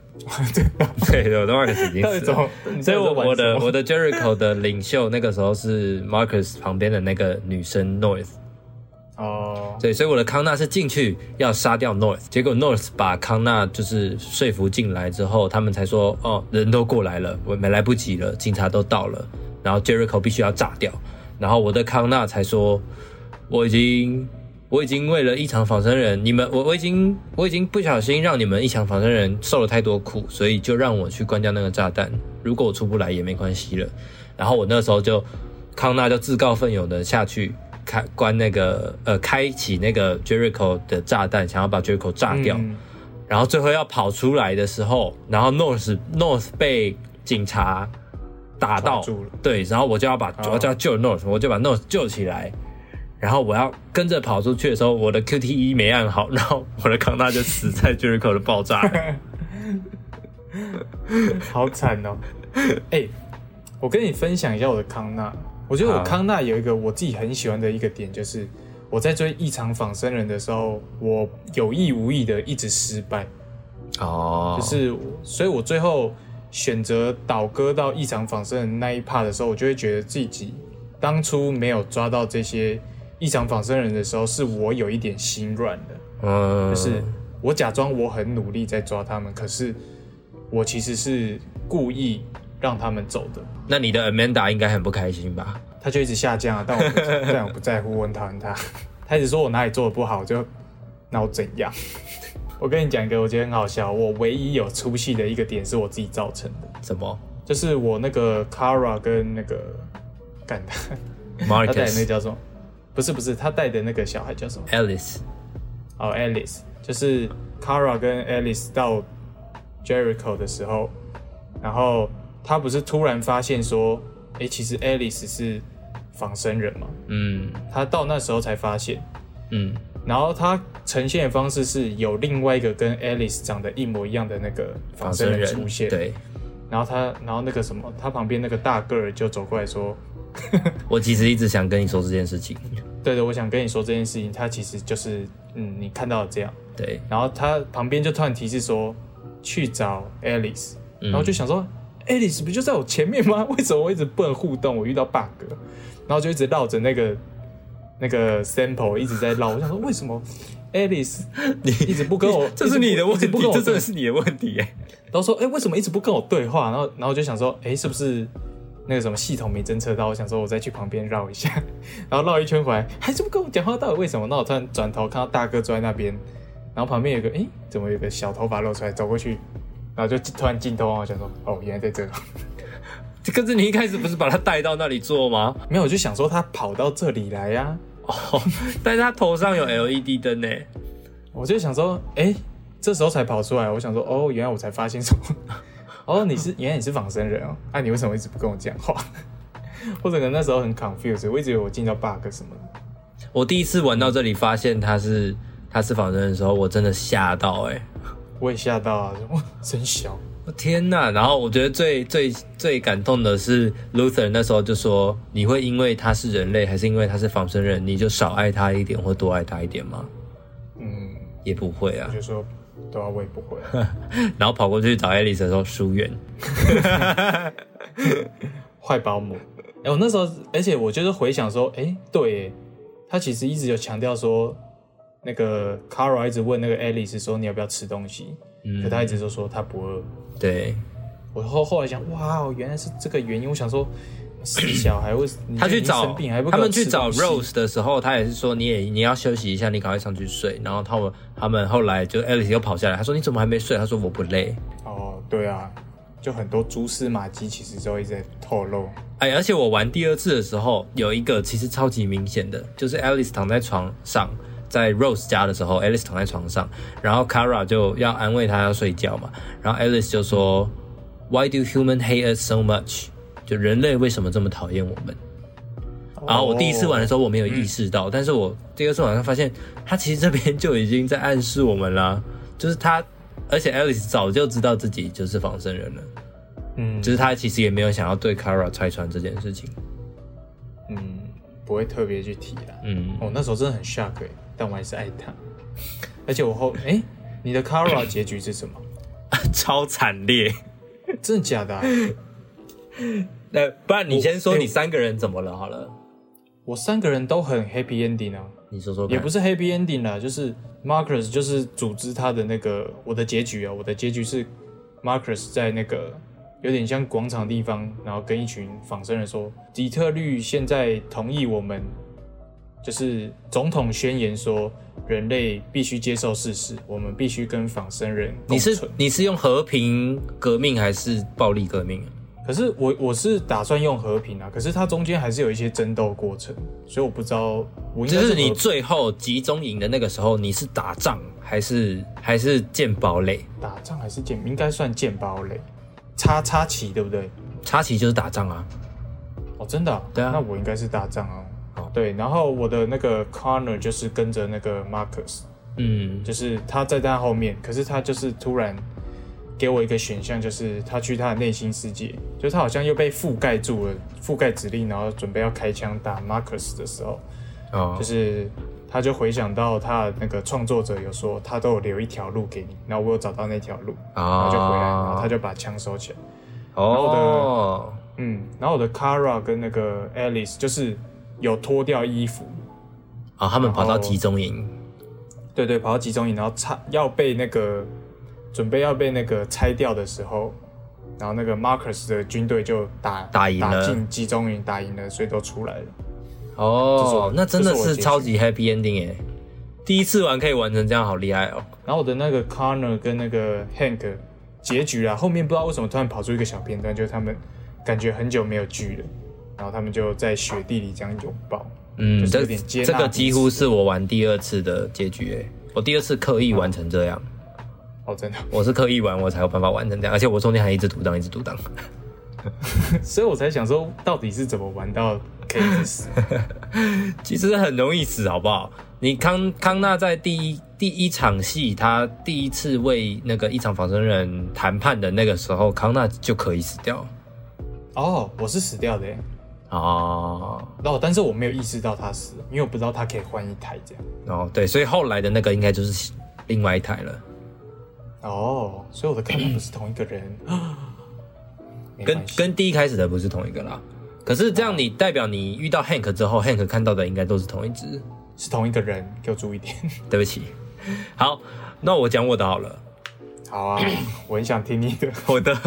对对，我的 Marcus 已经到底死了。所以我我的我的 Jericho 的领袖那个时候是 Marcus 旁边的那个女生 North，哦，对，所以我的康纳是进去要杀掉 North，结果 North 把康纳就是说服进来之后，他们才说哦人都过来了，我没来不及了，警察都到了，然后 Jericho 必须要炸掉，然后我的康纳才说我已经我已经为了异常仿生人，你们我我已经我已经不小心让你们异常仿生人受了太多苦，所以就让我去关掉那个炸弹。如果我出不来也没关系了。然后我那时候就康纳就自告奋勇的下去开关那个呃开启那个 Jericho 的炸弹，想要把 Jericho 炸掉。嗯然后最后要跑出来的时候，然后 North North 被警察打到对，然后我就要把哦我就要救 North，我就把 North 救起来，然后我要跟着跑出去的时候，我的 QTE 没按好，然后我的康纳就死在 Jericho 的爆炸。好惨哦！哎、我跟你分享一下我的康纳。我觉得我康纳有一个我自己很喜欢的一个点，就是我在追异常仿生人的时候，我有意无意的一直失败，哦，就是所以我最后选择倒戈到异常仿生人那一 part 的时候，我就会觉得自己当初没有抓到这些异常仿生人的时候，是我有一点心软的。嗯，就是我假装我很努力在抓他们，可是我其实是故意让他们走的。那你的 Amanda 应该很不开心吧？他就一直下降啊，但我不 但我不在乎，我很讨厌他。他一直说我哪里做的不好，就那我怎样？我跟你讲一个我觉得很好笑，我唯一有出戏的一个点是我自己造成的，什么就是我那个 Kara 跟那个干他 他带的那叫什么？不是不是，他带的那个小孩叫什么？Alice？哦，Alice，就是 Kara 跟 Alice 到 Jericho 的时候，然后他不是突然发现说，诶，其实 Alice 是仿生人嘛？嗯他到那时候才发现，嗯，然后他呈现的方式是有另外一个跟 Alice 长得一模一样的那个仿生人出现，，对。然后他，然后那个什么，他旁边那个大个儿就走过来说，我其实一直想跟你说这件事情，对的，我想跟你说这件事情，他其实就是，嗯，你看到的这样。对，然后他旁边就突然提示说去找 Alice，嗯然后就想说、Alice 不就在我前面吗？为什么我一直不能互动？我遇到 bug，然后就一直绕着那个那个 sample 一直在绕。我想说为什么 Alice 你一直不跟我，这是你的问题不跟，我这真的是你的问题哎。然后说哎、为什么一直不跟我对话？然后然后就想说哎、是不是那个什么系统没侦测到？我想说我再去旁边绕一下，然后绕一圈回来还是不跟我讲话，到底为什么？那我突然转头看到大哥坐在那边，然后旁边有个哎、怎么有个小头发露出来？走过去，然后就突然镜头，我想说哦，原来在这。可是你一开始不是把他带到那里做吗？没有，我就想说他跑到这里来呀、哦，但是他头上有 LED 灯呢。我就想说，哎、这时候才跑出来。我想说，哦，原来我才发现说，哦，你是原来你是仿生人哦，啊，你为什么一直不跟我讲话？或者可能那时候很 confused，我一直以为我进到 bug 什么的。我第一次玩到这里，发现他是他是仿生人的时候，我真的吓到哎、我也吓到啊，哇，真小。我天呐！然后我觉得最最最感动的是 Luther 那时候就说：“你会因为他是人类，还是因为他是仿生人，你就少爱他一点，或多爱他一点吗嗯，？”也不会啊我。就说，对啊，我也不会。然后跑过去找 Alice 的时候疏远，坏保姆。哎、我那时候，而且我就是回想说，哎、对耶，他其实一直有强调说，那个 Cara 一直问那个爱丽丝说你要不要吃东西，嗯可他一直都说他不饿。对我后后来想，哇，原来是这个原因。我想说，死小孩 为你就已经他去找他我们去找 Rose 的时候，他也是说你也你要休息一下，你赶快上去睡。然后他们他们后来就 Alice 又跑下来，他说你怎么还没睡？他说我不累。哦，对啊，就很多蛛丝马迹，其实都一直在透露。哎，而且我玩第二次的时候，有一个其实超级明显的，就是 Alice 躺在床上，在 Rose 家的时候，Alice 躺在床上，然后 Kara 就要安慰她要睡觉嘛，然后 Alice 就说，Why do human hate us so much？就人类为什么这么讨厌我们？然后我第一次玩的时候我没有意识到，但是我第二次玩上发现，他其实这边就已经在暗示我们啦，就是他，而且 Alice 早就知道自己就是仿生人了。嗯，就是他其实也没有想要对 Kara 拆穿这件事情。嗯，不会特别去提啦。嗯，我、那时候真的很 shock 哎、但我还是爱他。而且我后哎、你的 Kara 结局是什么？超惨烈。真的假的、啊？那不然你先说你三个人怎么了？好了，我三个人都很 happy ending 啊，你说说看。也不是 happy ending 啦，就是 Marcus 就是组织他的那个我的结局啊，我的结局是 Marcus 在那个有点像广场地方，然后跟一群仿生人说，底特律现在同意我们，就是总统宣言说人类必须接受事实，我们必须跟仿生人共你是。你是用和平革命还是暴力革命？可是我我是打算用和平啊，可是它中间还是有一些争斗过程，所以我不知道我应该就是你最后集中营的那个时候，你是打仗还是还是建堡垒？打仗还是剑，应该算剑堡垒，插插旗对不对？插旗就是打仗啊。哦，真的啊、对啊那我应该是打仗哦。好对，然后我的那个 Connor 就是跟着那个 Marcus，嗯，就是他在他后面，可是他就是突然给我一个选项，就是他去他的内心世界，就是他好像又被覆盖住了，覆盖指令，然后准备要开枪打 Marcus 的时候，哦。就，是他就回想到他的那个创作者有说，他都有留一条路给你，然后我有找到那条路，然后就回来，然后他就把枪收起来。哦，嗯，然后我的 Kara 跟那个 Alice 就是有脱掉衣服，啊，他们跑到集中营，对对，跑到集中营，然后差要被那个准备要被那个拆掉的时候，然后那个 Marcus 的军队就打打赢了打进集中营，打赢了，所以都出来了。哦那真的是超级 happy ending 哎！第一次玩可以玩成这样，好厉害哦！然后我的那个 Connor 跟那个 Hank 结局啊，后面不知道为什么突然跑出一个小片段，就是他们感觉很久没有聚了，然后他们就在雪地里这样拥抱。嗯，这有点接纳这个几乎是我玩第二次的结局诶，我第二次刻意玩成这样，哦，真的，我是刻意玩我才有办法玩成这样，而且我中间还一直独当一直独当。所以我才想说，到底是怎么玩到可以一直死？其实很容易死，好不好？你康康纳在第一第一场戏，他第一次为那个一场仿生人谈判的那个时候，康纳就可以死掉哦，我是死掉的耶。哦。哦，但是我没有意识到他死了，因为我不知道他可以换一台这样。哦，对，所以后来的那个应该就是另外一台了，哦，所以我的看法不是同一个人。没跟跟第一开始的不是同一个啦。可是这样，你代表你遇到 Hank 之后，Hank 看到的应该都是同一只。是同一个人，给我注意点。对不起，好，那我讲我的好了。好啊，我很想听你的。我的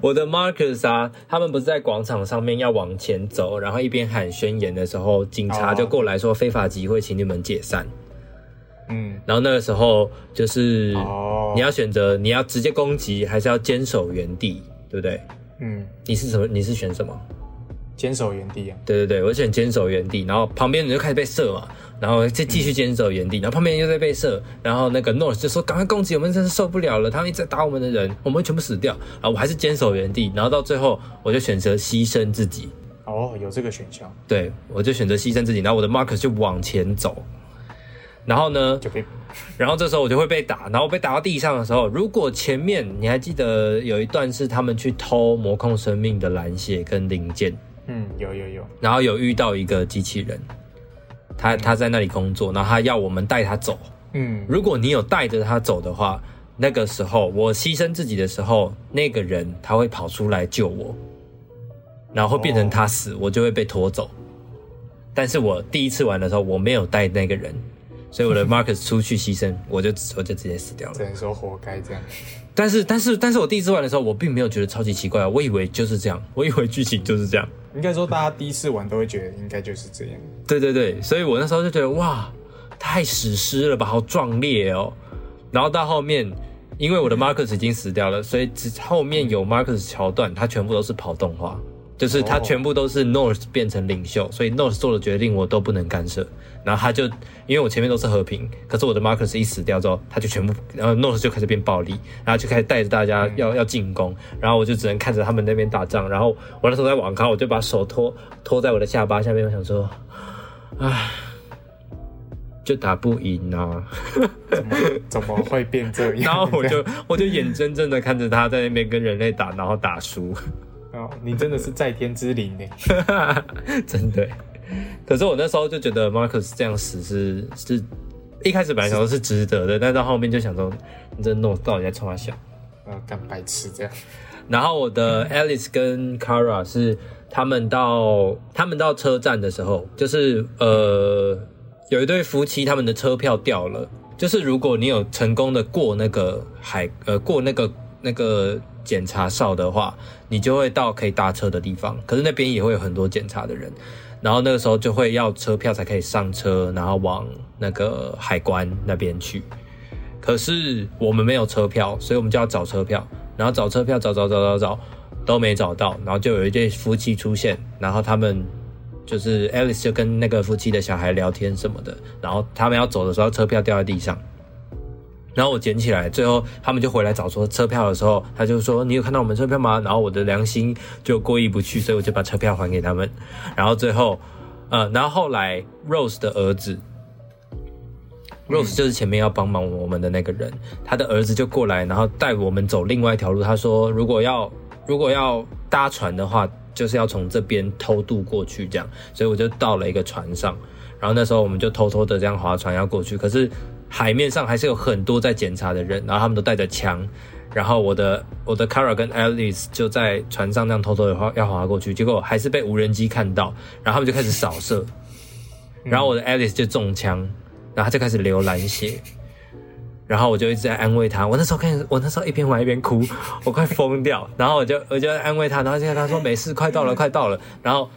我的 Marcus 啊，他们不是在广场上面要往前走，然后一边喊宣言的时候，警察哦就过来说非法集会，请你们解散。嗯，然后那个时候就是哦你要选择你要直接攻击，还是要坚守原地，对不对？嗯，你是什么？你是选什么？坚守原地啊。对对对，我选坚守原地，然后旁边人就开始被射嘛，然后再继续坚守原地，然后旁边人又在被射，然后那个 North 就说赶快攻击，我们真是受不了了，他们一直在打我们的人，我们会全部死掉，然后我还是坚守原地，然后到最后我就选择牺牲自己，哦，有这个选项对我就选择牺牲自己，然后我的 Marcus 就往前走，然后呢，就被然后这时候我就会被打，然后被打到地上的时候，如果前面你还记得有一段是他们去偷魔控生命的蓝血跟零件，嗯，有有有，然后有遇到一个机器人，他他在那里工作，然后他要我们带他走。嗯，如果你有带着他走的话，那个时候我牺牲自己的时候，那个人他会跑出来救我，然后会变成他死，我就会被拖走。但是我第一次玩的时候，我没有带那个人，所以我的 Marcus 出去牺牲，我就我就直接死掉了只。能说活该这样。但是但是但是我第一次玩的时候，我并没有觉得超级奇怪啊，我以为就是这样，我以为剧情就是这样。应该说，大家第一次玩都会觉得应该就是这样。对对对，所以我那时候就觉得哇，太史诗了吧，好壮烈哦。然后到后面，因为我的 Marcus 已经死掉了，所以只后面有 Marcus 桥段，它全部都是跑动画，就是它哦全部都是 North 变成领袖，所以 North 做的决定我都不能干涉。然后他就因为我前面都是和平，可是我的 Marcus 一死掉之后，他就全部，然后 North 就开始变暴力，然后就开始带着大家要、要进攻，然后我就只能看着他们那边打仗。然后我那时候在网咖，我就把手托托在我的下巴下面，我想说，唉，就打不赢啊。怎么怎么会变这样？然后我就 我就眼睁睁的看着他在那边跟人类打，然后打输，哦，你真的是在天之灵呢。真的。可是我那时候就觉得 Marcus 这样死是是，一开始本来想说是值得的，但到后面就想说，你这弄到底在冲他笑。啊，干白痴这样。然后我的 Alice 跟 Kara 是他们到他们到车站的时候，就是呃有一对夫妻他们的车票掉了，就是如果你有成功的过那个海呃过那个那个检查哨的话，你就会到可以搭车的地方，可是那边也会有很多检查的人。然后那个时候就会要车票才可以上车，然后往那个海关那边去。可是我们没有车票，所以我们就要找车票。然后找车票，找找找找找，都没找到，然后就有一对夫妻出现，然后他们就是 Alice 就跟那个夫妻的小孩聊天什么的，然后他们要走的时候，车票掉在地上。然后我捡起来，最后他们就回来找说车票的时候，他就说你有看到我们车票吗？然后我的良心就过意不去，所以我就把车票还给他们。然后最后，呃，然后后来 Rose 的儿子，Rose 就是前面要帮忙我们的那个人，他的儿子就过来，然后带我们走另外一条路。他说如果要如果要搭船的话，就是要从这边偷渡过去这样。所以我就到了一个船上，然后那时候我们就偷偷的这样划船要过去，可是。海面上还是有很多在检查的人，然后他们都带着枪，然后我的我的 Kara 跟 Alice 就在船上那样偷偷的划要划过去，结果还是被无人机看到，然后他们就开始扫射，然后我的 Alice 就中枪，然后他就开始流蓝血，然后我就一直在安慰他，我那时候看我那时候一边玩一边哭，我快疯掉，然后我就我就安慰他，然后就跟他说没事，快到了，快到了，然后。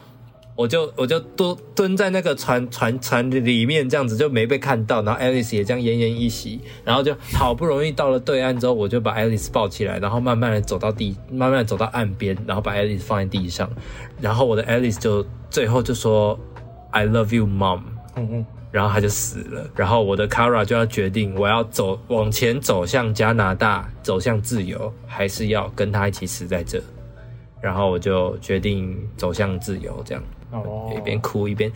我就我就蹲蹲在那个船船船里面，这样子就没被看到。然后 Alice 也这样奄奄一息，然后就好不容易到了对岸之后，我就把 Alice 抱起来，然后慢慢的走到地，慢慢的走到岸边，然后把 Alice 放在地上。然后我的 Alice 就最后就说 I love you, mom。嗯嗯。然后他就死了。然后我的 Kara 就要决定，我要走往前走向加拿大，走向自由，还是要跟他一起死在这。然后我就决定走向自由，这样。哦，一边哭一边，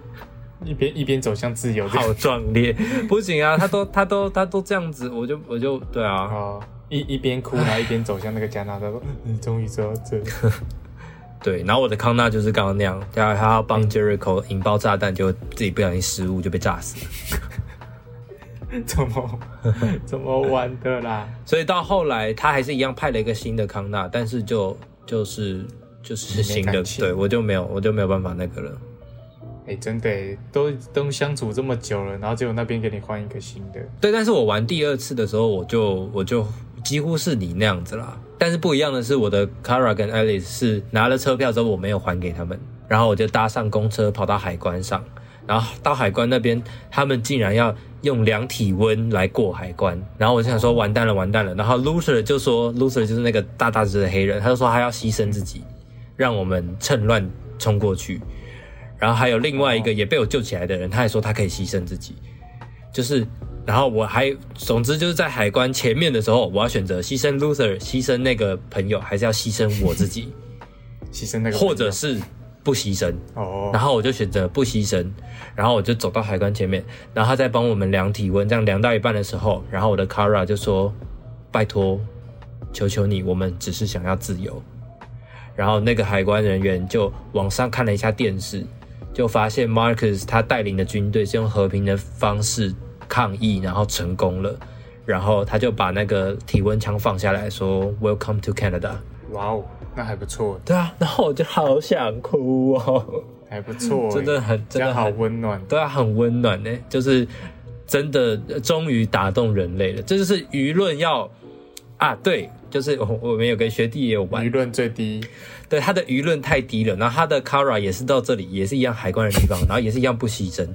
一边一边走向自由，好壮烈！不行啊，他都他都他都这样子，我就我就对啊，哦，一一边哭，然后一边走向那个加拿大，说：“你终于走到这。”对，然后我的康纳就是刚刚那样，他他要帮 Jericho 引爆炸弹，就自己不小心失误就被炸死了。怎么怎么玩的啦？所以到后来他还是一样派了一个新的康纳，但是就就是。就是新的，对我就没有，我就没有办法那个了。哎，真的，都都相处这么久了，然后结果那边给你换一个新的。对，但是我玩第二次的时候，我就我就几乎是你那样子啦。但是不一样的是，我的 Kara 跟 Alice 是拿了车票之后，我没有还给他们，然后我就搭上公车跑到海关上，然后到海关那边，他们竟然要用量体温来过海关，然后我就想说完蛋了，完蛋了。然后 Loser 就说，Loser 就是那个大大只的黑人，他就说他要牺牲自己。让我们趁乱冲过去，然后还有另外一个也被我救起来的人，他还说他可以牺牲自己，就是，然后我还，总之就是在海关前面的时候，我要选择牺牲 Luther，牺牲那个朋友，还是要牺牲我自己，牺牲那个，或者是不牺牲。哦，然后我就选择不牺牲，然后我就走到海关前面，然后他在帮我们量体温，这样量到一半的时候，然后我的 Kara 就说：“拜托，求求你，我们只是想要自由。”然后那个海关人员就往上看了一下电视，就发现 Marcus 他带领的军队是用和平的方式抗议，然后成功了。然后他就把那个体温枪放下来说：“Welcome to Canada。”哇哦，那还不错。对啊，然后我就好想哭哦。还不错，真的很真的好温暖。对啊，很温暖呢，就是真的终于打动人类了。这就是舆论要啊，对。就是我我们有个学弟也有玩，舆论最低，对他的舆论太低了。然后他的 Kara 也是到这里，也是一样海关的地方，然后也是一样不牺牲。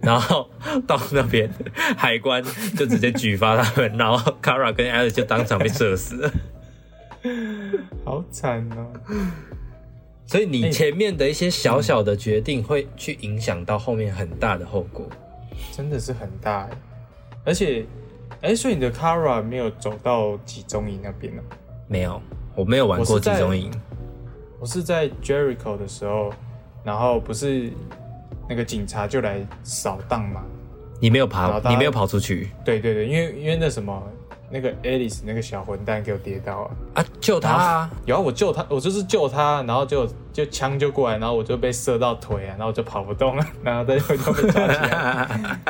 然后到那边海关就直接举发他们，然后 Kara 跟 Alice 就当场被射死了，好惨哦！所以你前面的一些小小的决定会去影响到后面很大的后果，真的是很大，而且。哎，所以你的 Kara 没有走到集中营那边呢？没有，我没有玩过集中营。我是在 Jericho 的时候，然后不是那个警察就来扫荡嘛？你没有爬，你没有跑出去？对对对，因为因为那什么。那个 Alice 那个小混蛋给我跌倒了！啊，救他啊！有啊，我救他，我就是救他，然后就就枪就过来，然后我就被射到腿啊，然后我就跑不动了，然后再回头被抓起来。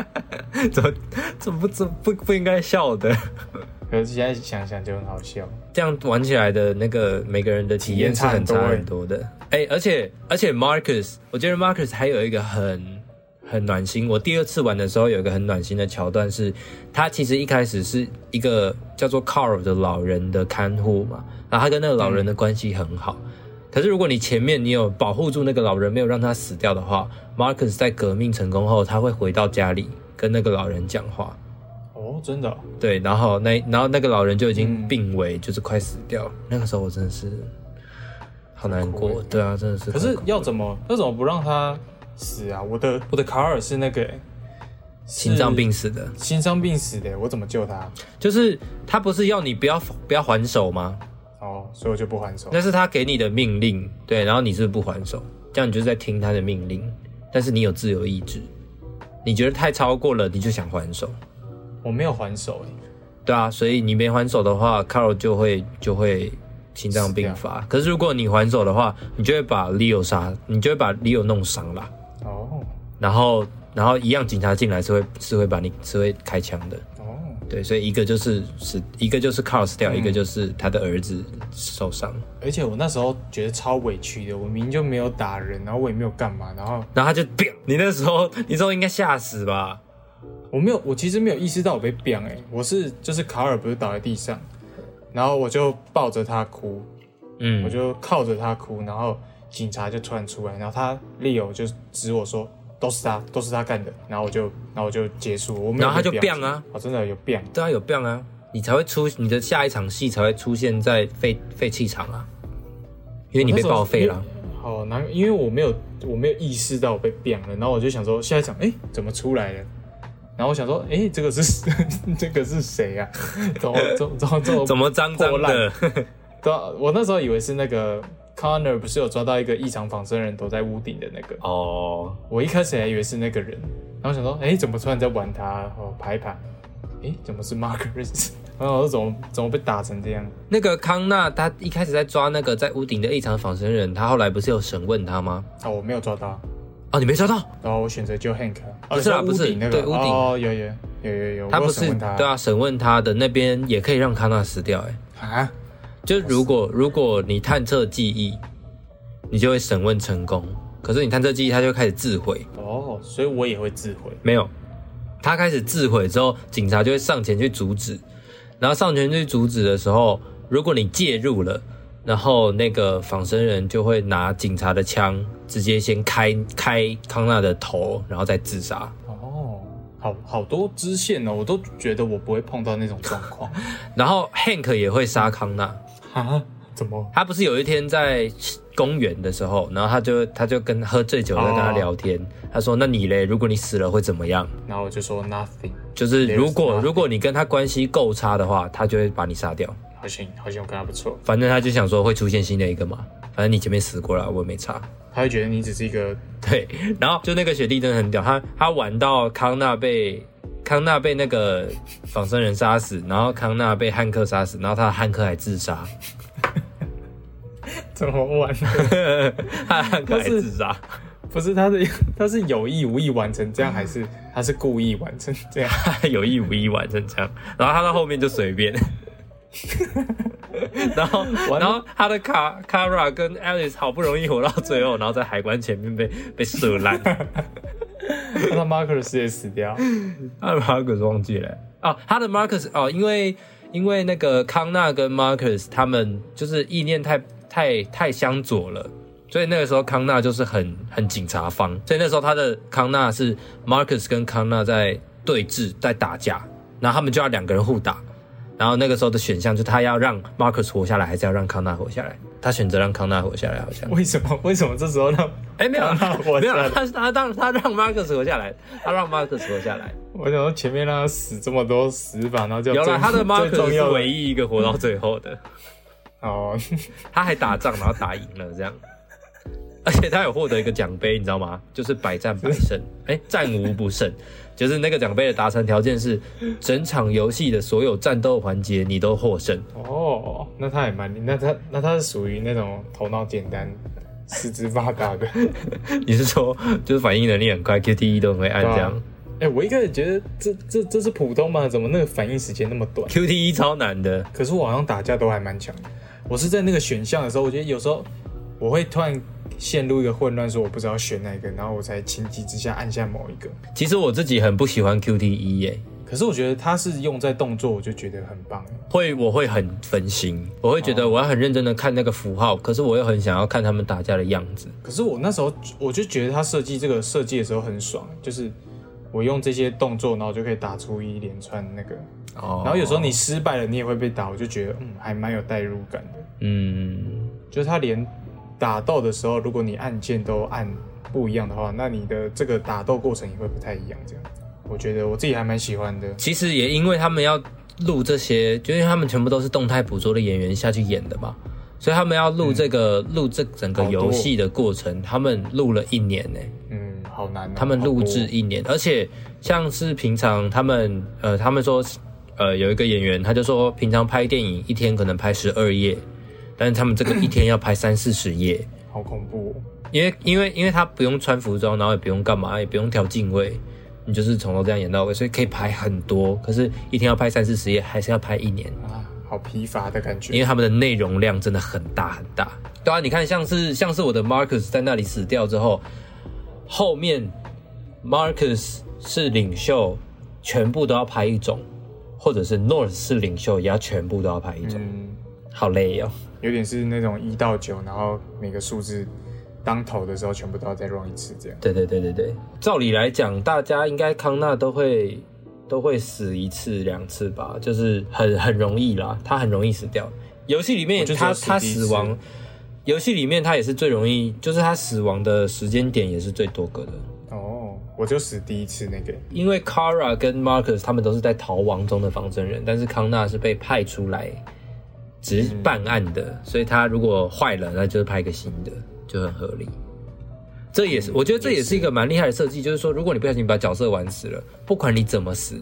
怎么怎么不怎不不应该笑的？可是现在想想就很好笑。这样玩起来的那个每个人的体验是很差很多的。哎，而且而且 Marcus，我觉得 Marcus 还有一个很。很暖心。我第二次玩的时候，有一个很暖心的桥段，是他其实一开始是一个叫做 Carl 的老人的看护嘛，然后他跟那个老人的关系很好。可是如果你前面你有保护住那个老人，没有让他死掉的话，Marcus 在革命成功后，他会回到家里跟那个老人讲话。哦，真的？对，然后那然后那个老人就已经病危，就是快死掉。那个时候我真的是好难过。对啊，真的是。可是要怎么要怎么不让他死啊？我的我的卡尔是那个欸心脏病死的，心脏病死的，我怎么救他？就是他不是要你不要不要还手吗？哦，所以我就不还手。那是他给你的命令，对，然后你是不是不还手？这样你就是在听他的命令，但是你有自由意志，你觉得太超过了，你就想还手。我没有还手哎，对啊，所以你没还手的话，Carl 就会就会心脏病发。可是如果你还手的话，你就会把 Leo 杀，你就会把 Leo 弄伤了。哦然后然后一样警察进来是会是会把你是会开枪的。哦，对，所以一个就是是，一个就是死掉，一个就是他的儿子受伤。而且我那时候觉得超委屈的，我明明就没有打人，然后我也没有干嘛，然后然后他就你那时候你那时候应该吓死吧？我没有，我其实没有意识到我被 biang 哎、我是就是卡尔不是倒在地上，然后我就抱着他哭，嗯我，就靠着他哭，然后警察就突然出来，然后他 Leo 就指我说都是他，都是他干的，然后我就然后我就结束，然后他就被 biang 啊，我真的有变对啊，有变啊，你才会出你的下一场戏才会出现在废废弃场啊，因为你被报废了。好难，因为我没有我没有意识到我被变了，然后我就想说下一场哎、怎么出来了？然后我想说，哎、这个是 这个是谁啊？怎么怎么怎么怎么脏脏破的？对啊，我那时候以为是那个 Connor 不是有抓到一个异常仿生人躲在屋顶的那个，哦，我一开始还以为是那个人，然后想说，哎、怎么突然在玩他？哦，排排，哎、怎么是 Marcus？然后我说怎么怎么被打成这样？那个康纳他一开始在抓那个在屋顶的异常仿生人，他后来不是有审问他吗？哦，我没有抓到，哦，你没抓到？然后我选择救 Hank，哦不是啦不是那个，对屋顶哦，有有有有有，他不是审问他，对啊，审问他的那边也可以让康纳死掉、哎，啊，就如果如果你探测记忆，你就会审问成功。可是你探测记忆，他就开始自毁，哦，所以我也会自毁，没有，他开始自毁之后，警察就会上前去阻止。然后上前去阻止的时候，如果你介入了，然后那个仿生人就会拿警察的枪，直接先开开康纳的头，然后再自杀。哦，好好多支线哦，我都觉得我不会碰到那种状况 然后 Hank 也会杀康纳。啊？怎么？他不是有一天在公园的时候，然后他就他就跟喝醉酒在跟他聊天，他说：“那你嘞？如果你死了会怎么样？然后我就说 nothing，就是如果如果你跟他关系够差的话，他就会把你杀掉。好像好像我跟他不错，反正他就想说会出现新的一个嘛，反正你前面死过了，我也没差。他会觉得你只是一个对，然后就那个雪弟真的很屌，他他玩到康纳被康纳被那个仿生人杀死，然后康纳被汉克杀死，然后他的汉克还自杀，怎么玩？汉克还自杀。不是他是 他是有意无意完成这样，还是他是故意完成这样？他有意无意完成这样，然后他到后面就随便，然后然后他的卡卡 a 跟 Alice 好不容易活到最后，然后在海关前面被被射烂，那他 Marcus 也死掉，他的 Marcus 忘记了。啊，他的 Marcus 哦，因为因为那个康纳跟 Marcus 他们就是意念太太太相左了。所以那个时候康纳就是很很警察方，所以那时候他的康纳是 Marcus 跟康纳在对峙，在打架，然后他们就要两个人互打，然后那个时候的选项就他要让 Marcus 活下来，还是要让康纳活下来？他选择让康纳活下来，好像。为什么？为什么这时候让？哎，没有，康纳活没有下来，他他让他让 Marcus 活下来，他让 Marcus 活下来。我想说前面让他死这么多死法，然后就最有了，他的最 Marcus 是唯一一个活到最后的，哦，他还打仗，然后打赢了这样。而且他有获得一个奖杯，你知道吗？就是百战百胜，哎，战无不胜。就是那个奖杯的达成条件是，整场游戏的所有战斗环节你都获胜。哦，那他也蛮，那他那他是属于那种头脑简单、四肢发达的。你是说，就是反应能力很快，QTE 都很会按这样、哎、我一开始觉得这这这是普通吗？怎么那个反应时间那么短？q t e 超难的。可是我好像打架都还蛮强的。我是在那个选项的时候，我觉得有时候我会突然陷入一个混乱，说我不知道选哪一个，然后我才情急之下按下某一个。其实我自己很不喜欢 QTE 耶，可是我觉得它是用在动作，我就觉得很棒。会我会很分心，我会觉得我要很认真的看那个符号，可是我又很想要看他们打架的样子。可是我那时候我就觉得他设计这个设计的时候很爽，就是我用这些动作，然后就可以打出一连串那个。哦然后有时候你失败了，你也会被打，我就觉得嗯还蛮有代入感的。嗯，就是他连打斗的时候，如果你按键都按不一样的话，那你的这个打斗过程也会不太一样。这样，我觉得我自己还蛮喜欢的。其实也因为他们要录这些，就因为他们全部都是动态捕捉的演员下去演的嘛，所以他们要录这个录、这整个游戏的过程，他们录了一年呢、嗯，好难、哦。他们录制一年，而且像是平常他们呃，他们说呃有一个演员，他就说平常拍电影一天可能拍十二页，但是他们这个一天要拍三四十页，好恐怖、哦。因为因为因为他不用穿服装，然后也不用干嘛，也不用调镜位，你就是从头这样演到尾，所以可以拍很多。可是，一天要拍三四十页，还是要拍一年，啊，好疲乏的感觉因觉。为他们的内容量真的很大很大。对啊，你看像是像是我的 Marcus 在那里死掉之后，后面 Marcus 是领袖，全部都要拍一种，或者是 North 是领袖，也要全部都要拍一种，嗯，好累哦。有点是那种一到九，然后每个数字当头的时候，全部都要再 run 一次，这样。对对对对对，照理来讲，大家应该康纳都会都会死一次两次吧，就是很很容易啦，他很容易死掉。游戏里面他他死亡，游戏里面他也是最容易，就是他死亡的时间点也是最多个的。哦，我就死第一次那个。因为 Kara 跟 Marcus 他们都是在逃亡中的仿真人，但是康纳是被派出来只是办案的，所以他如果坏了，那就是拍一个新的，就很合理。这也是，我觉得这也是一个蛮厉害的设计，就是说，如果你不小心把角色玩死了，不管你怎么死，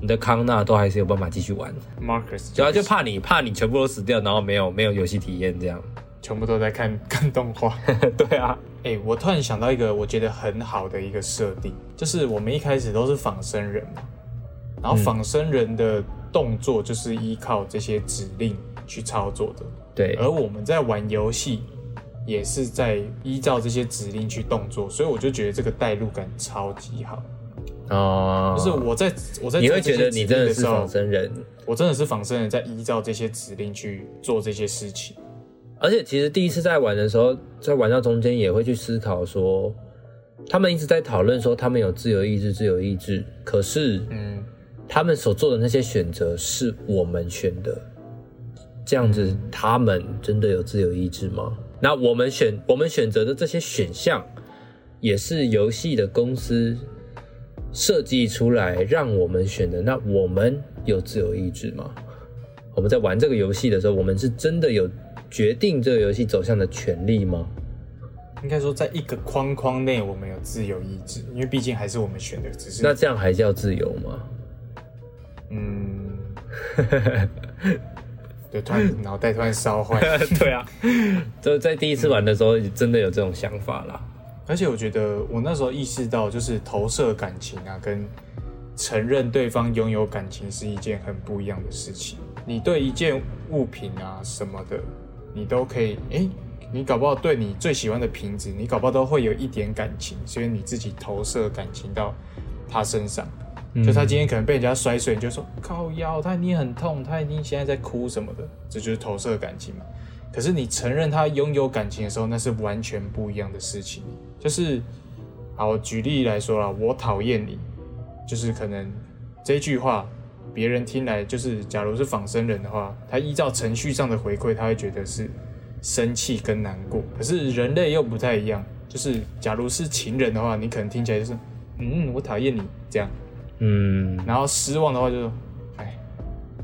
你的康纳都还是有办法继续玩。Marcus 主要就怕你怕你全部都死掉，然后没有没有游戏体验这样。全部都在看 看动画。对啊，哎、我突然想到一个我觉得很好的一个设定，就是我们一开始都是仿生人嘛，然后仿生人的动作就是依靠这些指令去操作的，对，而我们在玩游戏也是在依照这些指令去动作，所以我就觉得这个代入感超级好。哦，就是我在我在你会觉得你真的是仿，生人，我真的是仿生人在依照这些指令去做这些事情。而且其实第一次在玩的时候，在玩到中间也会去思考说，他们一直在讨论说他们有自由意志，自由意志，可是嗯，他们所做的那些选择是我们选的，这样子他们真的有自由意志吗？那我们选我们选择的这些选项，也是游戏的公司设计出来让我们选的，那我们有自由意志吗？我们在玩这个游戏的时候，我们是真的有决定这个游戏走向的权利吗？应该说在一个框框内，我们有自由意志，因为毕竟还是我们选的，只是那这样还叫自由吗？嗯，对，突然脑袋突然烧坏。对啊，就在第一次玩的时候，真的有这种想法啦。而且我觉得我那时候意识到，就是投射感情啊，跟承认对方拥有感情是一件很不一样的事情。你对一件物品啊什么的，你都可以，诶，你搞不好对你最喜欢的瓶子，你搞不好都会有一点感情，所以你自己投射感情到他身上。就他今天可能被人家摔碎，你就说靠腰，他一定很痛，他一定现在在哭什么的，这就是投射感情嘛。可是你承认他拥有感情的时候，那是完全不一样的事情。就是，好，举例来说啦，我讨厌你，就是可能这句话别人听来，就是假如是仿生人的话，他依照程序上的回馈，他会觉得是生气跟难过。可是人类又不太一样，就是假如是情人的话，你可能听起来就是，嗯，我讨厌你这样。嗯，然后失望的话就是，哎，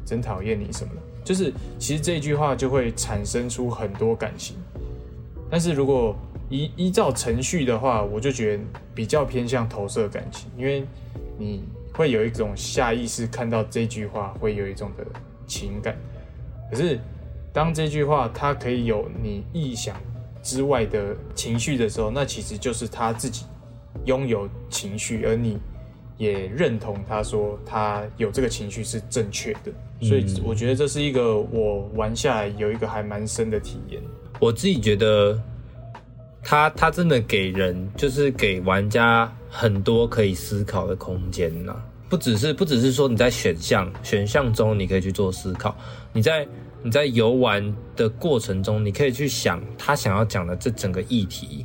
真讨厌你什么的，就是其实这句话就会产生出很多感情。但是如果依依照程序的话，我就觉得比较偏向投射感情，因为你会有一种下意识看到这句话会有一种的情感。可是当这句话它可以有你意想之外的情绪的时候，那其实就是他自己拥有情绪，而你也认同他说他有这个情绪是正确的，所以我觉得这是一个我玩下来有一个还蛮深的体验。我自己觉得他他真的给人就是给玩家很多可以思考的空间呐、不只是不只是说你在选项选项中你可以去做思考，你在你在游玩的过程中，你可以去想他想要讲的这整个议题，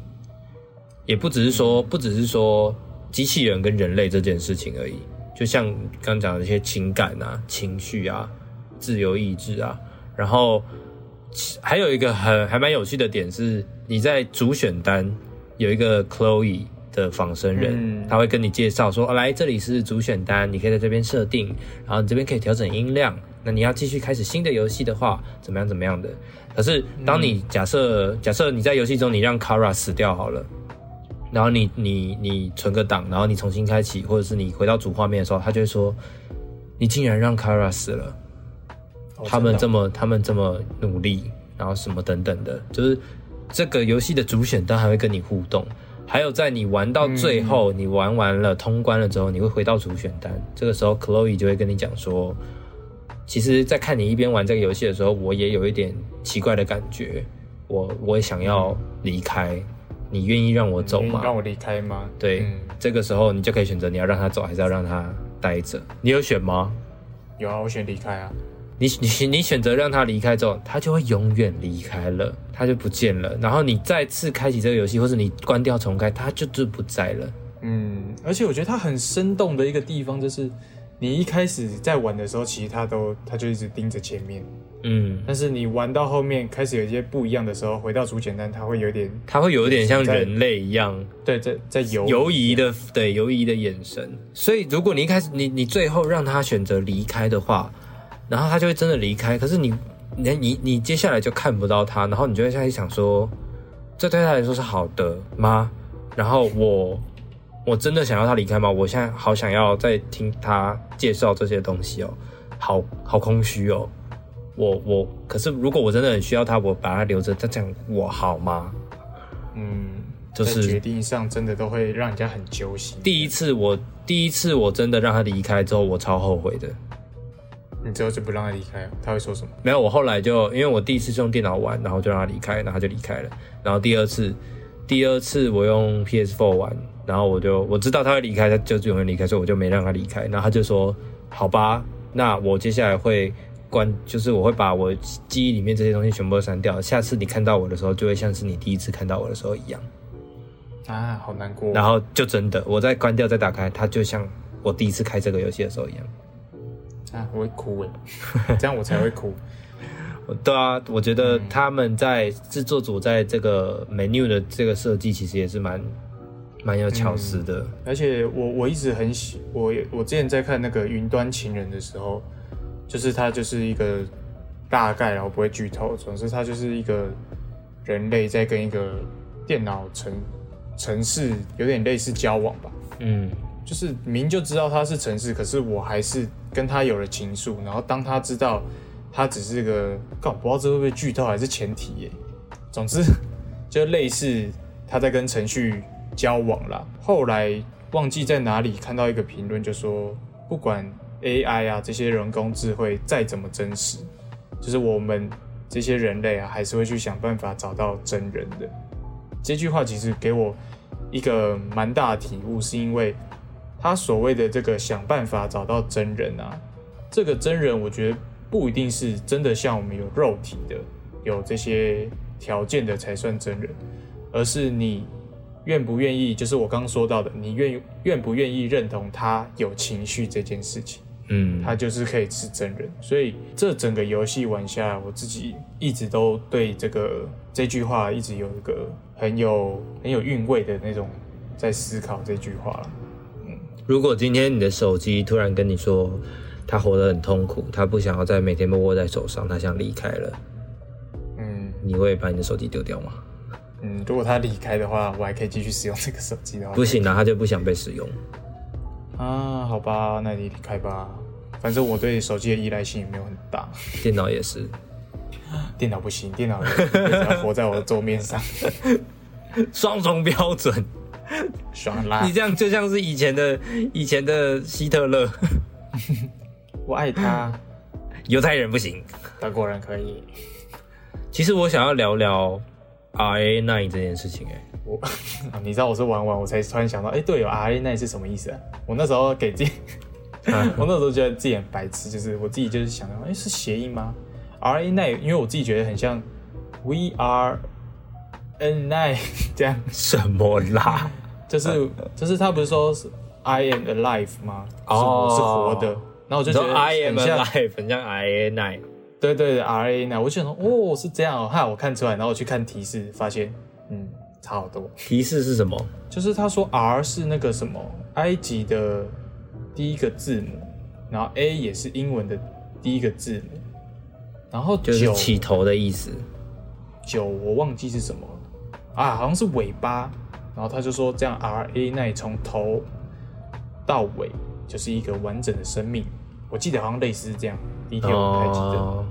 也不只是说不只是说机器人跟人类这件事情而已，就像刚讲的一些情感啊、情绪啊、自由意志啊，然后还有一个很还蛮有趣的点是，你在主选单有一个 Chloe 的仿生人，嗯他会跟你介绍说，哦，来这里是主选单，你可以在这边设定，然后你这边可以调整音量。那你要继续开始新的游戏的话，怎么样怎么样的？可是当你假设、假设你在游戏中你让 Kara 死掉好了，然后你你你存个档，然后你重新开启，或者是你回到主画面的时候，他就会说，你竟然让 Kara 死了。哦他们这么他们这么努力，然后什么等等的，就是这个游戏的主选单还会跟你互动，还有在你玩到最后，你玩完了通关了之后，你会回到主选单，这个时候 Chloe 就会跟你讲说，其实，在看你一边玩这个游戏的时候，我也有一点奇怪的感觉，我我也想要离开，你愿意让我走吗？让我离开吗？对，嗯这个时候你就可以选择你要让他走，还是要让他待着。你有选吗？有啊，我选离开啊。你 你你选择让他离开之后，他就会永远离开了，他就不见了。然后你再次开启这个游戏，或者你关掉重开，他就就不在了。嗯，而且我觉得它很生动的一个地方就是，你一开始在玩的时候，其实他都他就一直盯着前面，嗯，但是你玩到后面开始有一些不一样的时候，回到主简单，他会有点他会有一点像人类一样对在在游游移的，对游移的眼神。所以如果你一开始你你最后让他选择离开的话，然后他就会真的离开。可是你你你你接下来就看不到他，然后你就会开始想说，这对他来说是好的吗？然后我我真的想要他离开吗？我现在好想要再听他介绍这些东西哦，好好空虚哦。我我可是如果我真的很需要他，我把他留着，他这样我好吗？嗯，就是决定上真的都会让人家很揪心。第一次我第一次我真的让他离开之后，我超后悔的。你之后就不让他离开，他会说什么？没有，我后来就因为我第一次是用电脑玩，然后就让他离开，然后他就离开了。然后第二次，第二次我用 PS4 玩，然后我就我知道他会离开，他就永远离开，所以我就没让他离开。然后他就说：“好吧，那我接下来会关，就是我会把我记忆里面这些东西全部都删掉。下次你看到我的时候，就会像是你第一次看到我的时候一样。”啊，好难过。然后就真的，我再关掉再打开，它就像我第一次开这个游戏的时候一样。啊，我会哭诶，这样我才会哭。对啊，我觉得他们在制作组在这个 menu 的这个设计，其实也是蛮蛮有巧思的。而且我我一直很喜我我之前在看那个《云端情人》的时候，就是它就是一个大概，然后不会剧透，总之它就是一个人类在跟一个电脑城城市有点类似交往吧。嗯就是明就知道他是城市，可是我还是跟他有了情愫。然后当他知道他只是个，干我不知道这会不会剧透还是前提耶。总之就类似他在跟程序交往啦。后来忘记在哪里看到一个评论，就说不管 AI 啊这些人工智慧再怎么真实，就是我们这些人类啊，还是会去想办法找到真人的。这句话其实给我一个蛮大的体悟，是因为他所谓的这个想办法找到真人啊，这个真人我觉得不一定是真的像我们有肉体的，有这些条件的才算真人，而是你愿不愿意，就是我刚刚说到的，你愿愿不愿意认同他有情绪这件事情。嗯，他就是可以是真人，所以这整个游戏玩下来，我自己一直都对这个这句话一直有一个很有很有韵味的那种在思考这句话了。如果今天你的手机突然跟你说他活得很痛苦，他不想要再每天被握在手上，他想离开了，嗯你会把你的手机丢掉吗？嗯，如果他离开的话，我还可以继续使用这个手机的话，不行啊，他就不想被使用。啊，好吧，那你离开吧。反正我对手机的依赖性也没有很大，电脑也是，电脑不行，电脑只要活在我的桌面上，双重标准。爽啦你！这样就像是以前的以前的希特勒，我爱他，犹太人不行。德国人可以。其实我想要聊聊 RA nine 这件事情、哎，我，啊你知道我是玩完我才突然想到，哎、对哦 RA Nine 是什么意思啊？我那时候给自己 我那时候觉得自己很白痴，就是我自己就是想到，哎、是谐音吗？RA Nine，，因为我自己觉得很像 We are N nine 这样，什么啦？就是就是他不是说是 I am alive 吗？就是是活的，然后我就说觉得 I am alive，很像 RA nine。对对，R A 那我就想说，哦，是这样哦，哈，我看出来，然后我去看提示，发现，嗯，差好多。提示是什么？就是他说 R 是那个什么埃及的第一个字母，然后 A 也是英文的第一个字母，然后就是九起头的意思。九我忘记是什么了啊，好像是尾巴，然后他就说这样 R A 那从头到尾就是一个完整的生命，我记得好像类似这样，detail 我不太记得。哦，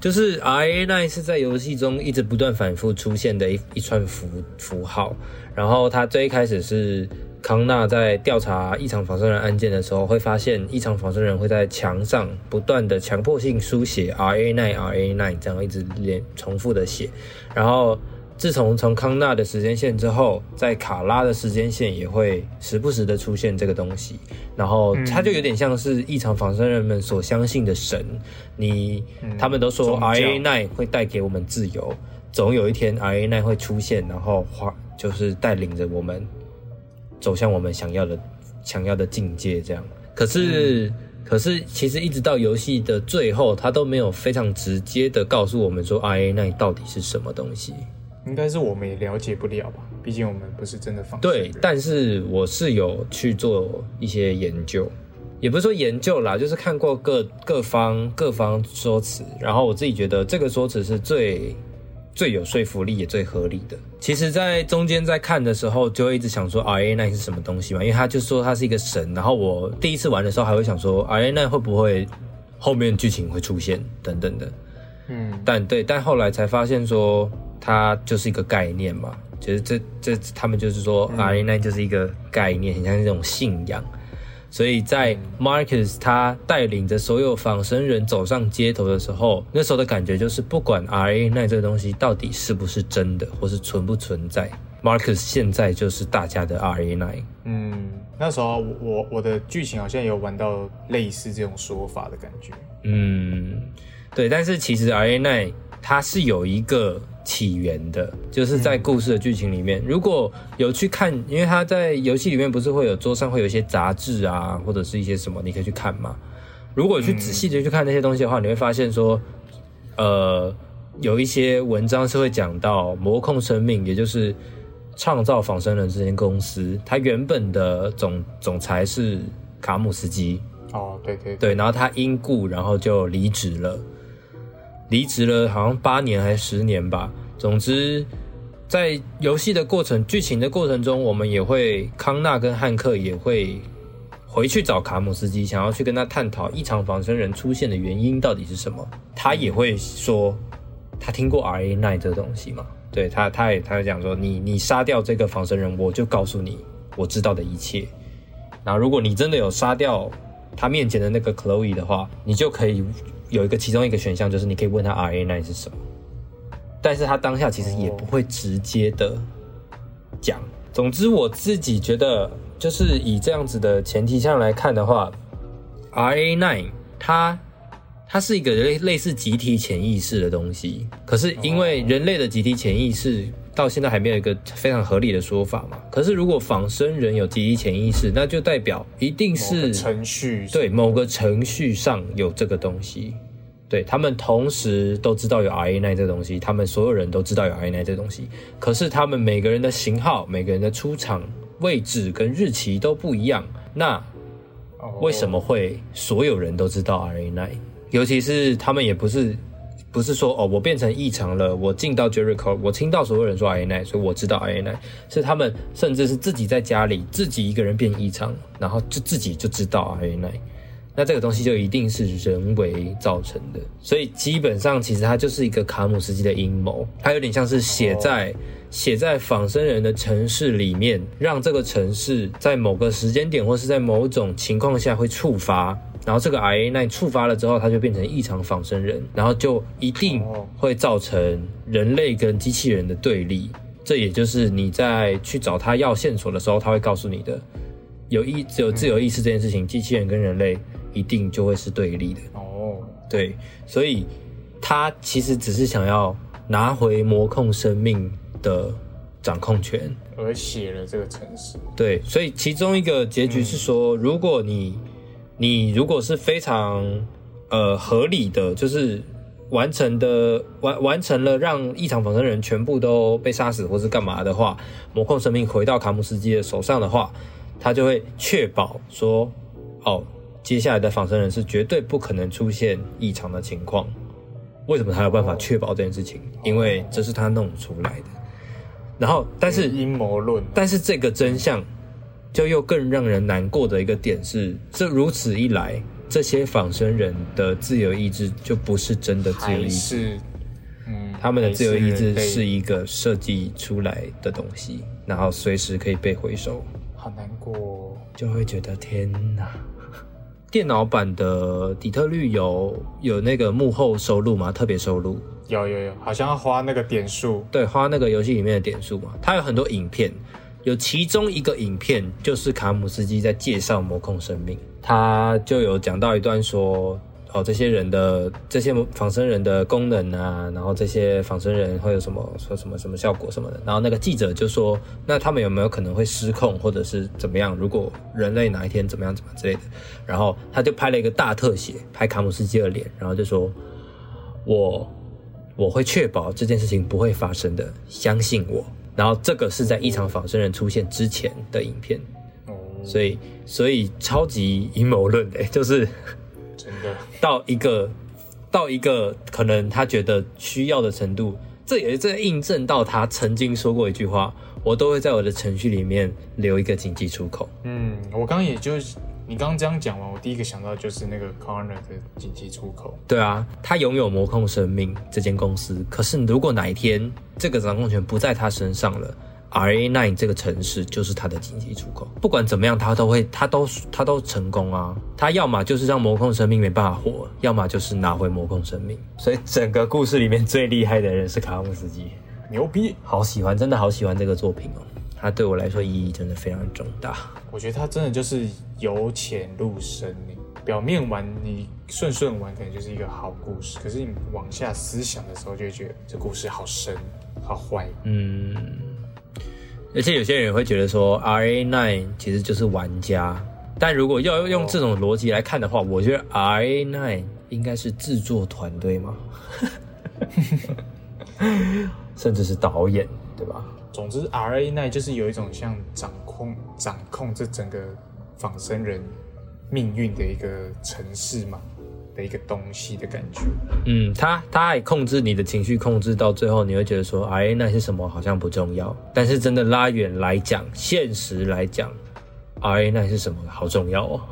就是 R A 9是在游戏中一直不断反复出现的一一串符符号，然后它最一开始是康纳在调查异常仿生人案件的时候，会发现异常仿生人会在墙上不断的强迫性书写 R A 9 R A 9这样一直连重复的写，然后自从从康纳的时间线之后，在卡拉的时间线也会时不时的出现这个东西，然后它就有点像是异常仿生人们所相信的神。你、他们都说宗教 R A 9会带给我们自由，总有一天 R A 9会出现，然后花就是带领着我们走向我们想要的想要的境界。这样，可是。可是，其实一直到游戏的最后，他都没有非常直接的告诉我们说 R A 9到底是什么东西。应该是我们也了解不了吧，毕竟我们不是真的仿生对，但是我是有去做一些研究，也不是说研究啦，就是看过各各方各方说辞，然后我自己觉得这个说辞是最最有说服力也最合理的。其实，在中间在看的时候，就会一直想说 R A 9是什么东西嘛，因为他就说他是一个神，然后我第一次玩的时候还会想说 R A 9会不会后面剧情会出现等等的，嗯，但对，但后来才发现说它就是一个概念嘛，就是这这他们就是说 R A 9就是一个概念，很像那种信仰。所以在 Marcus 他带领着所有仿生人走上街头的时候，那时候的感觉就是，不管 R A 9这个东西到底是不是真的，或是存不存在，Marcus 现在就是大家的 R A 9。嗯，那时候我我我的剧情好像有玩到类似这种说法的感觉。嗯，对，但是其实 R A 9它是有一个起源的，就是在故事的剧情里面，如果有去看，因为他在游戏里面不是会有桌上会有一些杂志啊，或者是一些什么，你可以去看嘛。如果去仔细的去看那些东西的话，你会发现说，呃，有一些文章是会讲到魔控生命，也就是创造仿生人这间公司，它原本的总总裁是卡姆斯基，哦，对对。对，然后他因故然后就离职了，离职了好像八年还是十年吧。总之，在游戏的过程、剧情的过程中，我们也会康纳跟汉克也会回去找卡姆斯基，想要去跟他探讨异常仿生人出现的原因到底是什么。他也会说，他听过 R A 9这个东西嘛？对他，他也他也讲说，你你杀掉这个仿生人，我就告诉你我知道的一切。然后，如果你真的有杀掉他面前的那个 Chloe 的话，你就可以有一个其中一个选项，就是你可以问他 R A 9是什么。但是他当下其实也不会直接的讲。总之，我自己觉得，就是以这样子的前提下来看的话，R A 9它它是一个类类似集体潜意识的东西。可是因为人类的集体潜意识到现在还没有一个非常合理的说法嘛。可是如果仿生人有集体潜意识，那就代表一定是程序对某个程序上有这个东西，对他们同时都知道有 RA 9这个东西，他们所有人都知道有 RA 9这个东西，可是他们每个人的型号、每个人的出场位置跟日期都不一样，那哦为什么会所有人都知道 RA 9？尤其是他们也不是不是说哦，我变成异常了，我进到 Jericho，我听到所有人说 RA 9，所以我知道 RA 9，是他们甚至是自己在家里自己一个人变异常，然后就自己就知道 RA 9。那这个东西就一定是人为造成的，所以基本上其实它就是一个卡姆斯基的阴谋，它有点像是写在、写在仿生人的城市里面，让这个城市在某个时间点或是在某种情况下会触发，然后这个 I A 9触发了之后，它就变成异常仿生人，然后就一定哦会造成人类跟机器人的对立。这也就是你在去找他要线索的时候，他会告诉你的。有意只有自由意识这件事情，机器人跟人类一定就会是对立的。哦，对，所以他其实只是想要拿回魔控生命的掌控权。而写了这个城市，对，所以其中一个结局是说，如果你你如果是非常呃合理的，就是完成的完完成了让异常仿生人全部都被杀死或是干嘛的话，魔控生命回到卡姆斯基的手上的话，他就会确保说，哦，接下来的仿生人是绝对不可能出现异常的情况。为什么他有办法确保这件事情？因为这是他弄出来的。然后，但是阴谋论，但是这个真相就又更让人难过的一个点是，这如此一来，这些仿生人的自由意志就不是真的自由意志，是，嗯，他们的自由意志是一个设计出来的东西，然后随时可以被回收，好难过哦。就会觉得天哪！电脑版的底特律有有那个幕后收入吗？特别收入？有有有，好像要花那个点数，对，花那个游戏里面的点数嘛，它有很多影片，有其中一个影片就是卡姆斯基在介绍魔控生命，他就有讲到一段说，哦，这些人的这些仿生人的功能啊，然后这些仿生人会有什么说什么什么效果什么的，然后那个记者就说，那他们有没有可能会失控或者是怎么样？如果人类哪一天怎么样怎么样之类的，然后他就拍了一个大特写，拍卡姆斯基的脸，然后就说，我。我会确保这件事情不会发生的，相信我。然后这个是在异常仿生人出现之前的影片，哦，所以所以超级阴谋论的，就是真的，到一个到一个可能他觉得需要的程度，这也是印证到他曾经说过一句话：我都会在我的程序里面留一个紧急出口。嗯，我刚刚也就是你刚刚这样讲完，我第一个想到就是那个 Corner 的紧急出口，对啊，他拥有魔控生命这间公司，可是如果哪一天这个掌控权不在他身上了，RA Nine 这个城市就是它的紧急出口。不管怎么样，他都会，他都他都成功啊。他要么就是让魔控生命没办法活，要么就是拿回魔控生命。所以整个故事里面最厉害的人是卡姆斯基，牛逼！好喜欢，真的好喜欢这个作品哦。它对我来说意义真的非常重大。我觉得它真的就是由浅入深，你表面玩你顺顺玩可能就是一个好故事，可是你往下思想的时候，就会觉得这故事好深、好坏。嗯，而且有些人会觉得说，RA Nine 其实就是玩家，但如果要用这种逻辑来看的话，我觉得 RA Nine 应该是制作团队嘛，甚至是导演，对吧？总之，R A 奈就是有一种像掌控、掌控这整个仿生人命运的一个城市嘛。的一个东西的感觉。嗯，他他还控制你的情绪，控制到最后，你会觉得说，RA 那是什么好像不重要，但是真的拉远来讲，现实来讲，RA 那是什么好重要哦。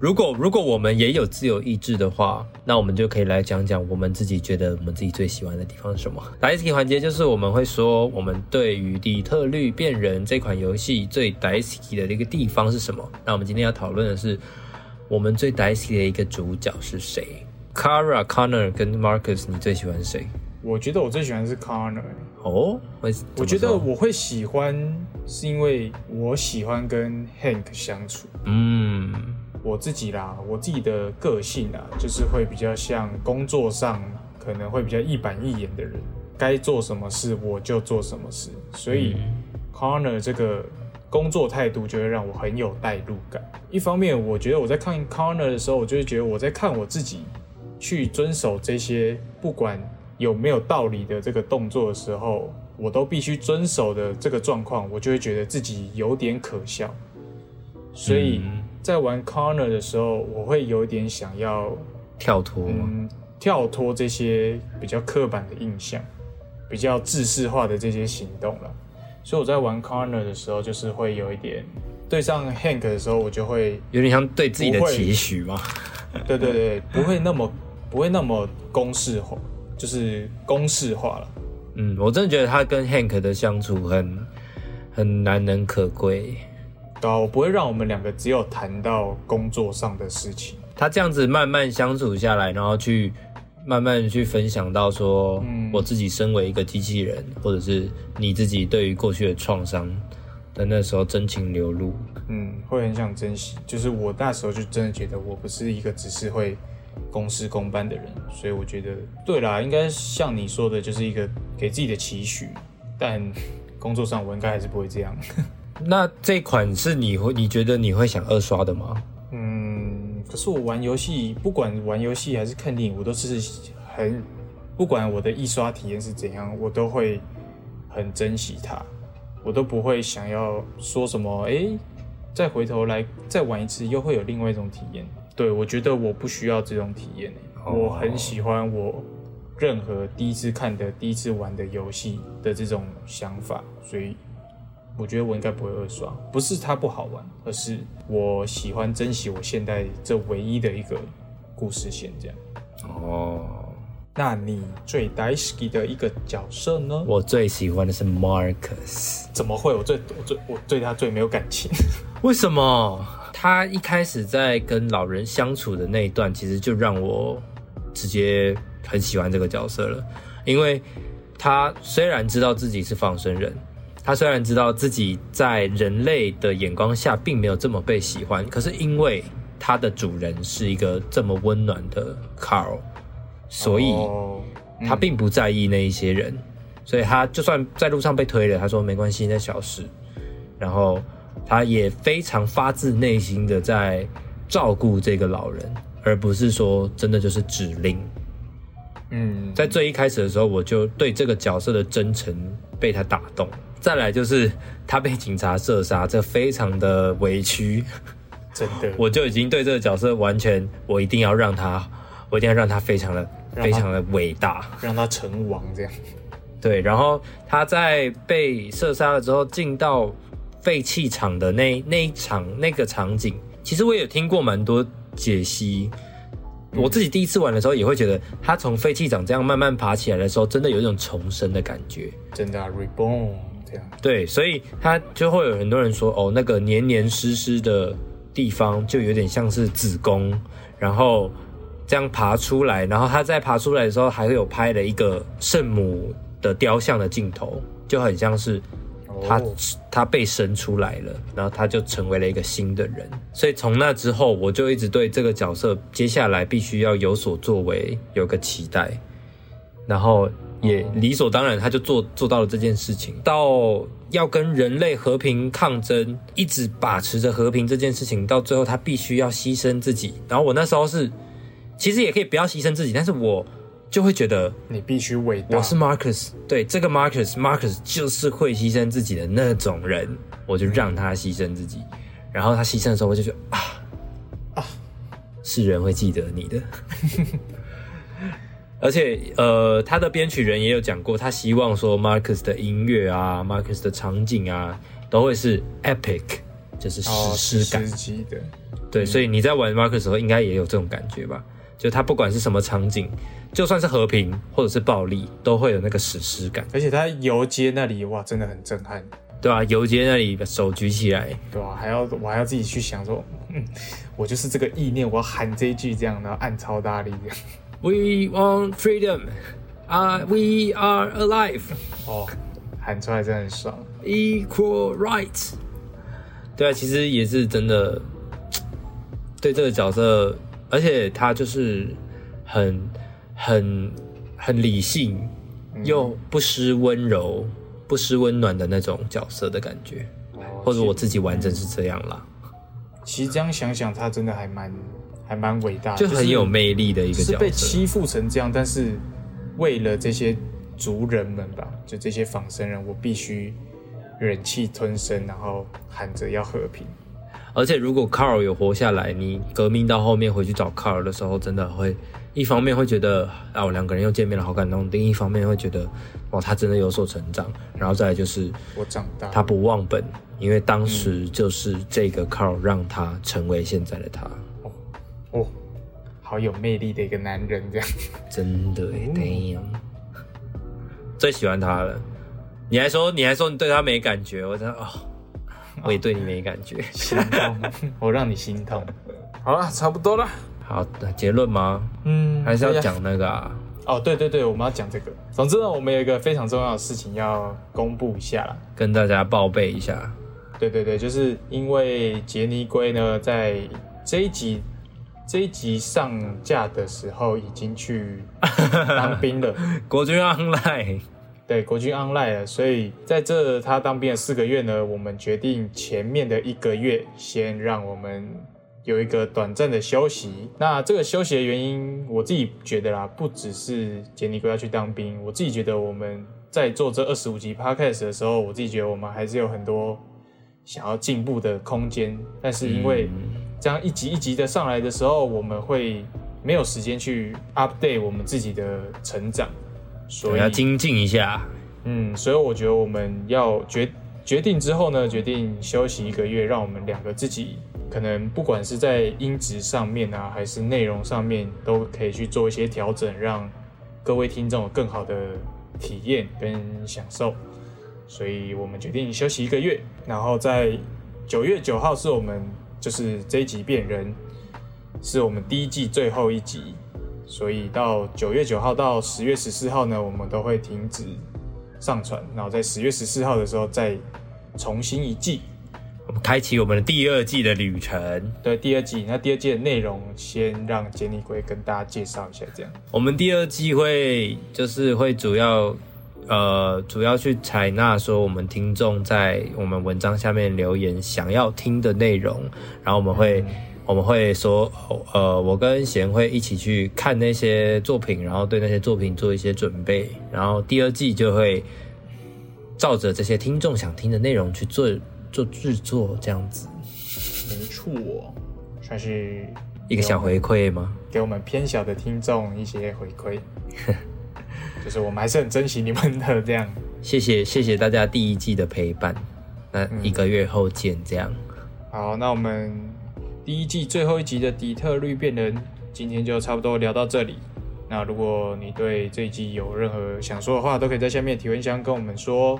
如果如果我们也有自由意志的话，那我们就可以来讲讲我们自己觉得我们自己最喜欢的地方是什么。d i s k y 环节就是我们会说我们对于底特律变人这款游戏最 d i s k y 的一个地方是什么。那我们今天要讨论的是我们最 k y 的一个主角是谁？Kara、Connor 跟 Marcus，你最喜欢谁？我觉得我最喜欢是 Connor，哦，我我觉得我会喜欢是因为我喜欢跟 Hank 相处。嗯。我自己啦，我自己的个性啊，就是会比较像工作上可能会比较一板一眼的人，该做什么事我就做什么事，所以 Connor 这个工作态度就会让我很有代入感。一方面，我觉得我在看 Connor 的时候，我就会觉得我在看我自己去遵守这些不管有没有道理的这个动作的时候，我都必须遵守的这个状况，我就会觉得自己有点可笑，所以。嗯在玩 Corner 的时候，我会有点想要跳脱？嗯跳脱这些比较刻板的印象，比较制式化的这些行动了。所以我在玩 Corner 的时候，就是会有一点对上 Hank 的时候，我就会有点像对自己的期许吗？对对对，不会那么不会那么公式化，就是公式化了。嗯，我真的觉得他跟 Hank 的相处很很难能可贵。对啊，我不会让我们两个只有谈到工作上的事情。他这样子慢慢相处下来，然后去慢慢去分享到说，嗯我自己身为一个机器人，或者是你自己对于过去的创伤的那时候真情流露。嗯，会很想珍惜。就是我那时候就真的觉得我不是一个只是会公事公办的人，所以我觉得对啦，应该像你说的，就是一个给自己的期许。但工作上我应该还是不会这样。那这款是你会你觉得你会想二刷的吗？嗯，可是我玩游戏，不管玩游戏还是看电影，我都是很不管我的一刷体验是怎样，我都会很珍惜它，我都不会想要说什么，诶，再回头来再玩一次，又会有另外一种体验。对我觉得我不需要这种体验、欸，我很喜欢我任何第一次看的、第一次玩的游戏的这种想法，所以我觉得我应该不会二刷。不是它不好玩，而是我喜欢珍惜我现在这唯一的一个故事线这样。哦，那你最 d i s k y 的一个角色呢？我最喜欢的是 Marcus。怎么会？我最我最我对他最没有感情。为什么？他一开始在跟老人相处的那一段，其实就让我直接很喜欢这个角色了。因为他虽然知道自己是放生人，他虽然知道自己在人类的眼光下并没有这么被喜欢，可是因为他的主人是一个这么温暖的 Carl，所以哦他并不在意那一些人，所以他就算在路上被推了，他说没关系，那小事。然后他也非常发自内心的在照顾这个老人，而不是说真的就是指令。嗯，在最一开始的时候，我就对这个角色的真诚被他打动。再来就是他被警察射杀，这非常的委屈，真的，我就已经对这个角色完全，我一定要让他，我一定要让他非常的非常的伟大。让他成王这样。对，然后他在被射杀了之后，进到废弃场的那那一场那个场景，其实我也有听过蛮多解析。我自己第一次玩的时候，也会觉得他从废弃场这样慢慢爬起来的时候，真的有一种重生的感觉。真的、啊、reborn 这样。对，所以他就会有很多人说，哦，那个黏黏湿湿的地方就有点像是子宫，然后这样爬出来，然后他在爬出来的时候，还会有拍了一个圣母的雕像的镜头，就很像是他、哦他被生出来了，然后他就成为了一个新的人。所以从那之后，我就一直对这个角色接下来必须要有所作为有个期待，然后也理所当然，他就做做到了这件事情。到要跟人类和平抗争，一直把持着和平这件事情，到最后他必须要牺牲自己。然后我那时候是，其实也可以不要牺牲自己，但是我就会觉得你必须伟大。我是 Marcus，对这个 Marcus，Marcus 就是会牺牲自己的那种人，我就让他牺牲自己。然后他牺牲的时候，我就觉得啊啊，是人会记得你的。而且，呃，他的编曲人也有讲过，他希望说 Marcus 的音乐啊，Marcus 的场景啊，都会是 epic，就是哦史诗感。史级的，对，所以你在玩 Marcus 的时候，应该也有这种感觉吧？就他不管是什么场景，就算是和平或者是暴力，都会有那个史诗感，而且他游街那里哇，真的很震撼，对啊、游街那里把手举起来，对啊、还要我还要自己去想说，嗯，我就是这个意念，我要喊这一句这样，然后暗超大力这样。We want freedom, 啊、we are alive, 哦，喊出来真的很爽。equal rights。对啊，其实也是真的，对这个角色，而且他就是很很很理性，又不失温柔、不失温暖的那种角色的感觉，或者我自己完整是这样啦，其实这样想想，他真的还蛮还蛮伟大的，就很有魅力的一个是被角色。欺负成这样，但是为了这些族人们吧，就这些仿生人，我必须忍气吞声，然后喊着要和平。而且如果 Carl 有活下来，你革命到后面回去找 Carl 的时候，真的会一方面会觉得啊，我两个人又见面了，好感动；另一方面会觉得哇，他真的有所成长。然后再来就是我长大，他不忘本，因为当时就是这个 Carl 让他成为现在的他，哦，好有魅力的一个男人，这样真的耶 damn，最喜欢他了。你还说你还说你对他没感觉，我真的哦，我也对你没感觉。心痛，我让你心痛。好了，差不多了。好，的结论吗？嗯还是要对呀讲那个啊？哦，对对对，我们要讲这个。总之呢，我们有一个非常重要的事情要公布一下啦。跟大家报备一下。对对对，就是因为杰尼龟呢，在这一集这一集上架的时候已经去 当兵了，国军 online，对，国军 online 了，所以在这他当兵的四个月呢，我们决定前面的一个月先让我们有一个短暂的休息。那这个休息的原因，我自己觉得啦，不只是杰尼哥要去当兵，我自己觉得我们在做这二十五集 podcast 的时候，我自己觉得我们还是有很多想要进步的空间。但是因为这样一集一集的上来的时候，我们会没有时间去 update 我们自己的成长，所以要精进一下。嗯，所以我觉得我们要决决定之后呢，决定休息一个月，让我们两个自己可能不管是在音质上面啊，还是内容上面，都可以去做一些调整，让各位听众有更好的体验跟享受。所以我们决定休息一个月，然后在九月九号是我们。就是这一集变人，是我们第一季最后一集，所以到九月九号到十月十四号呢，我们都会停止上传，然后在十月十四号的时候再重新一季，我们开启我们的第二季的旅程。对，第二季，那第二季的内容先让杰尼龟跟大家介绍一下，这样。我们第二季会就是会主要。呃，主要去采纳说我们听众在我们文章下面留言想要听的内容，然后我们会我们会说，呃，我跟贤会一起去看那些作品，然后对那些作品做一些准备，然后第二季就会照着这些听众想听的内容去做做制作，这样子。没错，算是一个小回馈吗？给我们偏小的听众一些回馈。就是我们还是很珍惜你们的这样，谢谢谢谢大家第一季的陪伴，那一个月后见这样。好，那我们第一季最后一集的底特律变人，今天就差不多聊到这里。那如果你对这一集有任何想说的话，都可以在下面提问箱跟我们说。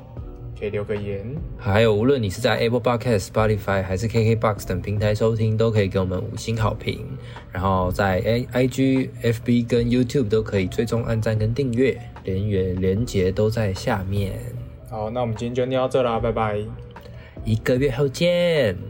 可以留个言，还有无论你是在 Apple Podcast、Spotify 还是 KKBox 等平台收听，都可以给我们五星好评。然后在 A IG、FB 跟 YouTube 都可以追踪、按赞跟订阅，连元连结都在下面。好，那我们今天就聊到这啦，拜拜，一个月后见。